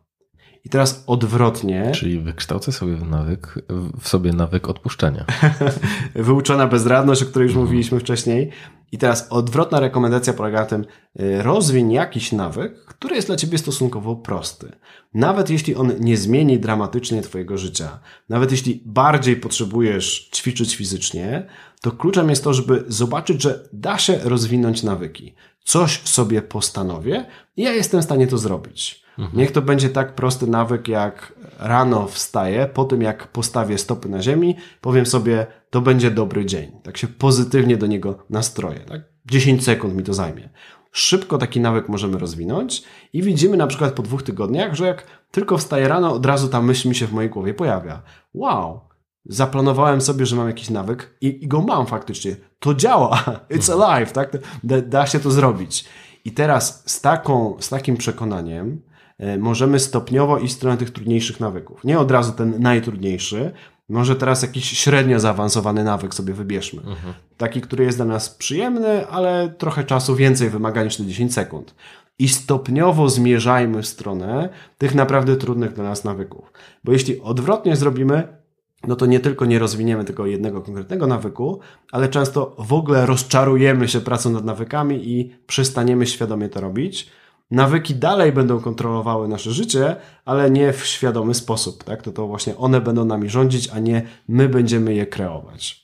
I teraz odwrotnie. Czyli wykształcę sobie nawyk, w sobie nawyk odpuszczenia. [laughs] Wyuczona bezradność, o której już mówiliśmy wcześniej. I teraz odwrotna rekomendacja polega na tym, y, rozwiń jakiś nawyk, który jest dla ciebie stosunkowo prosty. Nawet jeśli on nie zmieni dramatycznie twojego życia, nawet jeśli bardziej potrzebujesz ćwiczyć fizycznie, to kluczem jest to, żeby zobaczyć, że da się rozwinąć nawyki. Coś sobie postanowię i ja jestem w stanie to zrobić. Niech to będzie tak prosty nawyk, jak rano wstaję, po tym jak postawię stopy na ziemi, powiem sobie, to będzie dobry dzień. Tak się pozytywnie do niego nastroję. Tak? 10 sekund mi to zajmie. Szybko taki nawyk możemy rozwinąć i widzimy na przykład po dwóch tygodniach, że jak tylko wstaję rano, od razu ta myśl mi się w mojej głowie pojawia. Wow, zaplanowałem sobie, że mam jakiś nawyk i, i go mam faktycznie. To działa. [laughs] It's alive, tak? Da, da się to zrobić. I teraz z, taką, z takim przekonaniem e, możemy stopniowo iść w stronę tych trudniejszych nawyków. Nie od razu ten najtrudniejszy, może teraz jakiś średnio zaawansowany nawyk sobie wybierzmy. Taki, który jest dla nas przyjemny, ale trochę czasu więcej wymaga niż te 10 sekund. I stopniowo zmierzajmy w stronę tych naprawdę trudnych dla nas nawyków. Bo jeśli odwrotnie zrobimy, no to nie tylko nie rozwiniemy tylko jednego konkretnego nawyku, ale często w ogóle rozczarujemy się pracą nad nawykami i przestaniemy świadomie to robić. Nawyki dalej będą kontrolowały nasze życie, ale nie w świadomy sposób. Tak? To, to właśnie one będą nami rządzić, a nie my będziemy je kreować.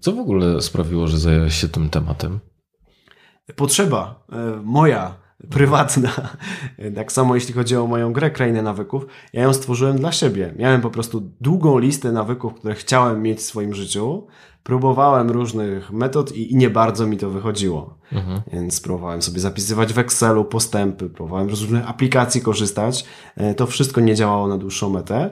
Co w ogóle sprawiło, że zająłeś się tym tematem? Potrzeba e, moja, prywatna. [laughs] Tak samo jeśli chodzi o moją grę Krainy Nawyków, ja ją stworzyłem dla siebie. Miałem po prostu długą listę nawyków, które chciałem mieć w swoim życiu. Próbowałem różnych metod i, i nie bardzo mi to wychodziło. Więc próbowałem sobie zapisywać w Excelu postępy, próbowałem z różnych aplikacji korzystać. E, To wszystko nie działało na dłuższą metę.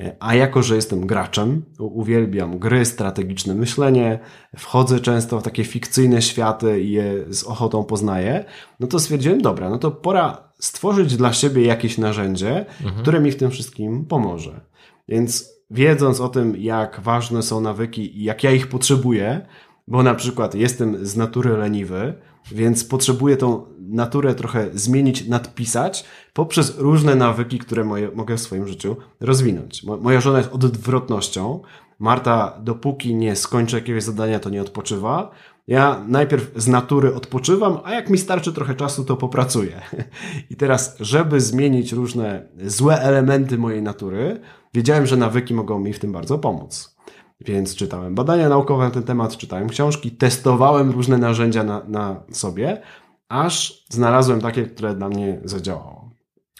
E, A jako, że jestem graczem, uwielbiam gry, strategiczne myślenie, wchodzę często w takie fikcyjne światy i je z ochotą poznaję, no to stwierdziłem, dobra, no to pora stworzyć dla siebie jakieś narzędzie, które mi w tym wszystkim pomoże. Więc wiedząc o tym, jak ważne są nawyki i jak ja ich potrzebuję, bo na przykład jestem z natury leniwy, więc potrzebuję tą naturę trochę zmienić, nadpisać poprzez różne nawyki, które moje, mogę w swoim życiu rozwinąć. Mo, moja żona jest odwrotnością. Marta, dopóki nie skończy jakiegoś zadania, to nie odpoczywa. Ja najpierw z natury odpoczywam, a jak mi starczy trochę czasu, to popracuję. [laughs] I teraz, żeby zmienić różne złe elementy mojej natury, wiedziałem, że nawyki mogą mi w tym bardzo pomóc. Więc czytałem badania naukowe na ten temat, czytałem książki, testowałem różne narzędzia na, na sobie, aż znalazłem takie, które dla mnie zadziałało.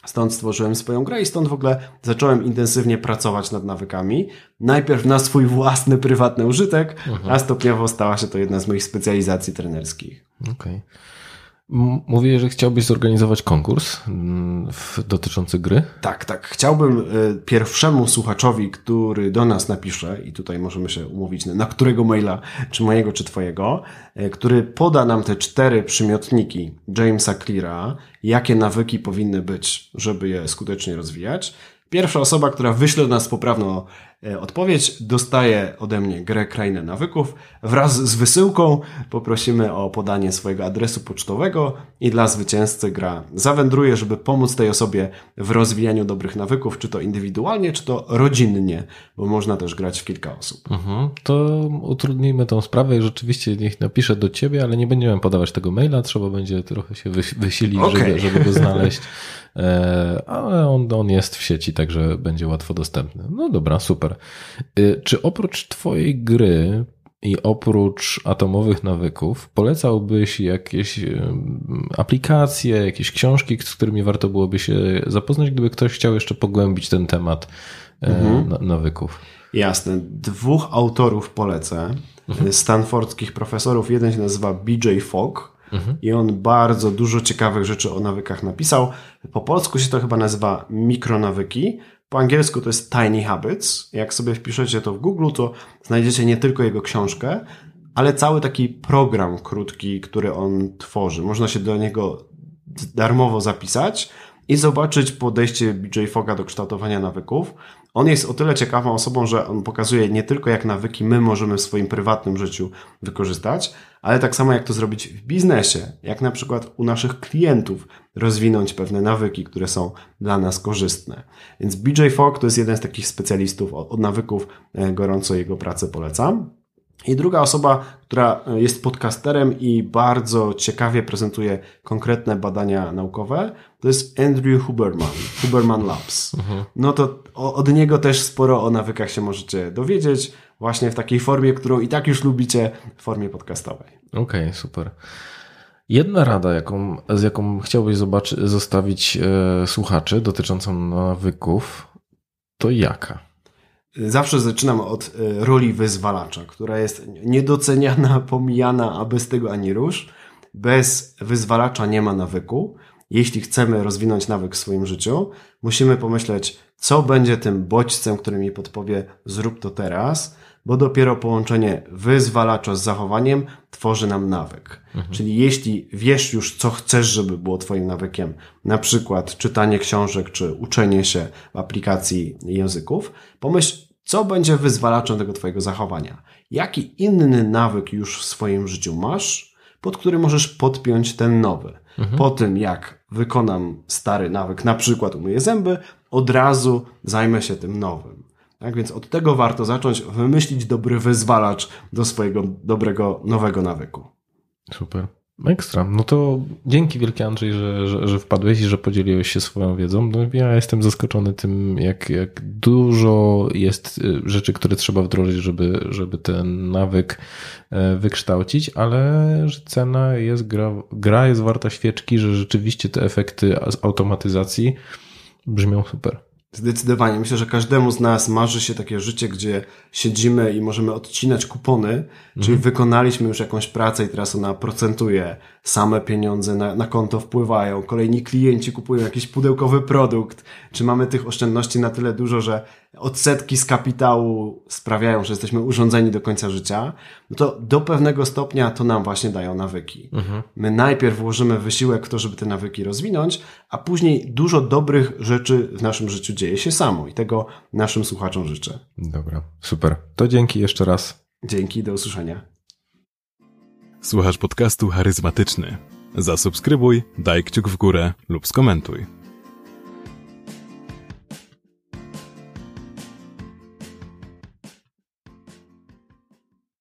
Stąd stworzyłem swoją grę i stąd w ogóle zacząłem intensywnie pracować nad nawykami. Najpierw na swój własny, prywatny użytek, a stopniowo stała się to jedna z moich specjalizacji trenerskich. Okej. M- Mówię, że chciałbyś zorganizować konkurs mm, dotyczący gry. Tak, tak. Chciałbym y, pierwszemu słuchaczowi, który do nas napisze, i tutaj możemy się umówić, na, którego maila, czy mojego, czy twojego, y, który poda nam te cztery przymiotniki Jamesa Cleara, jakie nawyki powinny być, żeby je skutecznie rozwijać. Pierwsza osoba, która wyśle do nas poprawną odpowiedź, dostaje ode mnie grę Krainę Nawyków. Wraz z wysyłką poprosimy o podanie swojego adresu pocztowego i dla zwycięzcy gra zawędruje, żeby pomóc tej osobie w rozwijaniu dobrych nawyków, czy to indywidualnie, czy to rodzinnie, bo można też grać w kilka osób. Mhm. To utrudnijmy tą sprawę i rzeczywiście niech napisze do ciebie, ale nie będziemy podawać tego maila, trzeba będzie trochę się wysilić, okay. żeby, żeby go znaleźć. [laughs] E, ale on, on jest w sieci, także będzie łatwo dostępny. No dobra, super. E, czy oprócz Twojej gry i oprócz atomowych nawyków, polecałbyś jakieś aplikacje, jakieś książki, z którymi warto byłoby się zapoznać, gdyby ktoś chciał jeszcze pogłębić ten temat e, mhm. nawyków? Jasne. Dwóch autorów polecę. Mhm. Stanfordskich profesorów. Jeden się nazywa BJ Fogg Mhm. I on bardzo dużo ciekawych rzeczy o nawykach napisał. Po polsku się to chyba nazywa mikronawyki. Po angielsku to jest Tiny Habits. Jak sobie wpiszecie to w Google, to znajdziecie nie tylko jego książkę, ale cały taki program krótki, który on tworzy. Można się do niego darmowo zapisać i zobaczyć podejście BJ Foga do kształtowania nawyków. On jest o tyle ciekawą osobą, że on pokazuje nie tylko jak nawyki my możemy w swoim prywatnym życiu wykorzystać, ale tak samo jak to zrobić w biznesie, jak na przykład u naszych klientów rozwinąć pewne nawyki, które są dla nas korzystne. Więc BJ Fogg to jest jeden z takich specjalistów od nawyków, e, gorąco jego pracę polecam. I druga osoba, która e, jest podcasterem i bardzo ciekawie prezentuje konkretne badania naukowe, to jest Andrew Huberman, Huberman Labs. Mhm. No to od niego też sporo o nawykach się możecie dowiedzieć, właśnie w takiej formie, którą i tak już lubicie, w formie podcastowej. Okej, okay, super. Jedna rada, jaką, z jaką chciałbyś zobaczyć, zostawić e, słuchaczy dotyczącą nawyków, to jaka? Zawsze zaczynam od e, roli wyzwalacza, która jest niedoceniana, pomijana, a bez tego ani rusz. Bez wyzwalacza nie ma nawyku. Jeśli chcemy rozwinąć nawyk w swoim życiu, musimy pomyśleć, co będzie tym bodźcem, który mi podpowie, zrób to teraz, bo dopiero połączenie wyzwalacza z zachowaniem tworzy nam nawyk. Mhm. Czyli jeśli wiesz już, co chcesz, żeby było Twoim nawykiem, na przykład czytanie książek czy uczenie się w aplikacji języków, pomyśl, co będzie wyzwalaczem tego Twojego zachowania. Jaki inny nawyk już w swoim życiu masz, pod który możesz podpiąć ten nowy. Mhm. Po tym, jak wykonam stary nawyk, na przykład umyję zęby, od razu zajmę się tym nowym. Tak więc od tego warto zacząć, wymyślić dobry wyzwalacz do swojego dobrego, nowego nawyku. Super. Ekstra. No to dzięki wielkie Andrzej, że, że, że wpadłeś i że podzieliłeś się swoją wiedzą. No ja jestem zaskoczony tym, jak, jak dużo jest y, rzeczy, które trzeba wdrożyć, żeby, żeby ten nawyk e, wykształcić, ale że cena jest, gra, gra jest warta świeczki, że rzeczywiście te efekty z automatyzacji brzmią super. Zdecydowanie. Myślę, że każdemu z nas marzy się takie życie, gdzie siedzimy i możemy odcinać kupony, mhm. czyli wykonaliśmy już jakąś pracę i teraz ona procentuje, same pieniądze na, na konto wpływają, kolejni klienci kupują jakiś pudełkowy produkt, czy mamy tych oszczędności na tyle dużo, że odsetki z kapitału sprawiają, że jesteśmy urządzeni do końca życia, no to do pewnego stopnia to nam właśnie dają nawyki. Mhm. My najpierw włożymy wysiłek w to, żeby te nawyki rozwinąć, a później dużo dobrych rzeczy w naszym życiu dzieje się samo i tego naszym słuchaczom życzę. Dobra, super. To dzięki jeszcze raz. Dzięki, do usłyszenia. Słuchasz podcastu charyzmatyczny. Zasubskrybuj, daj kciuk w górę lub skomentuj.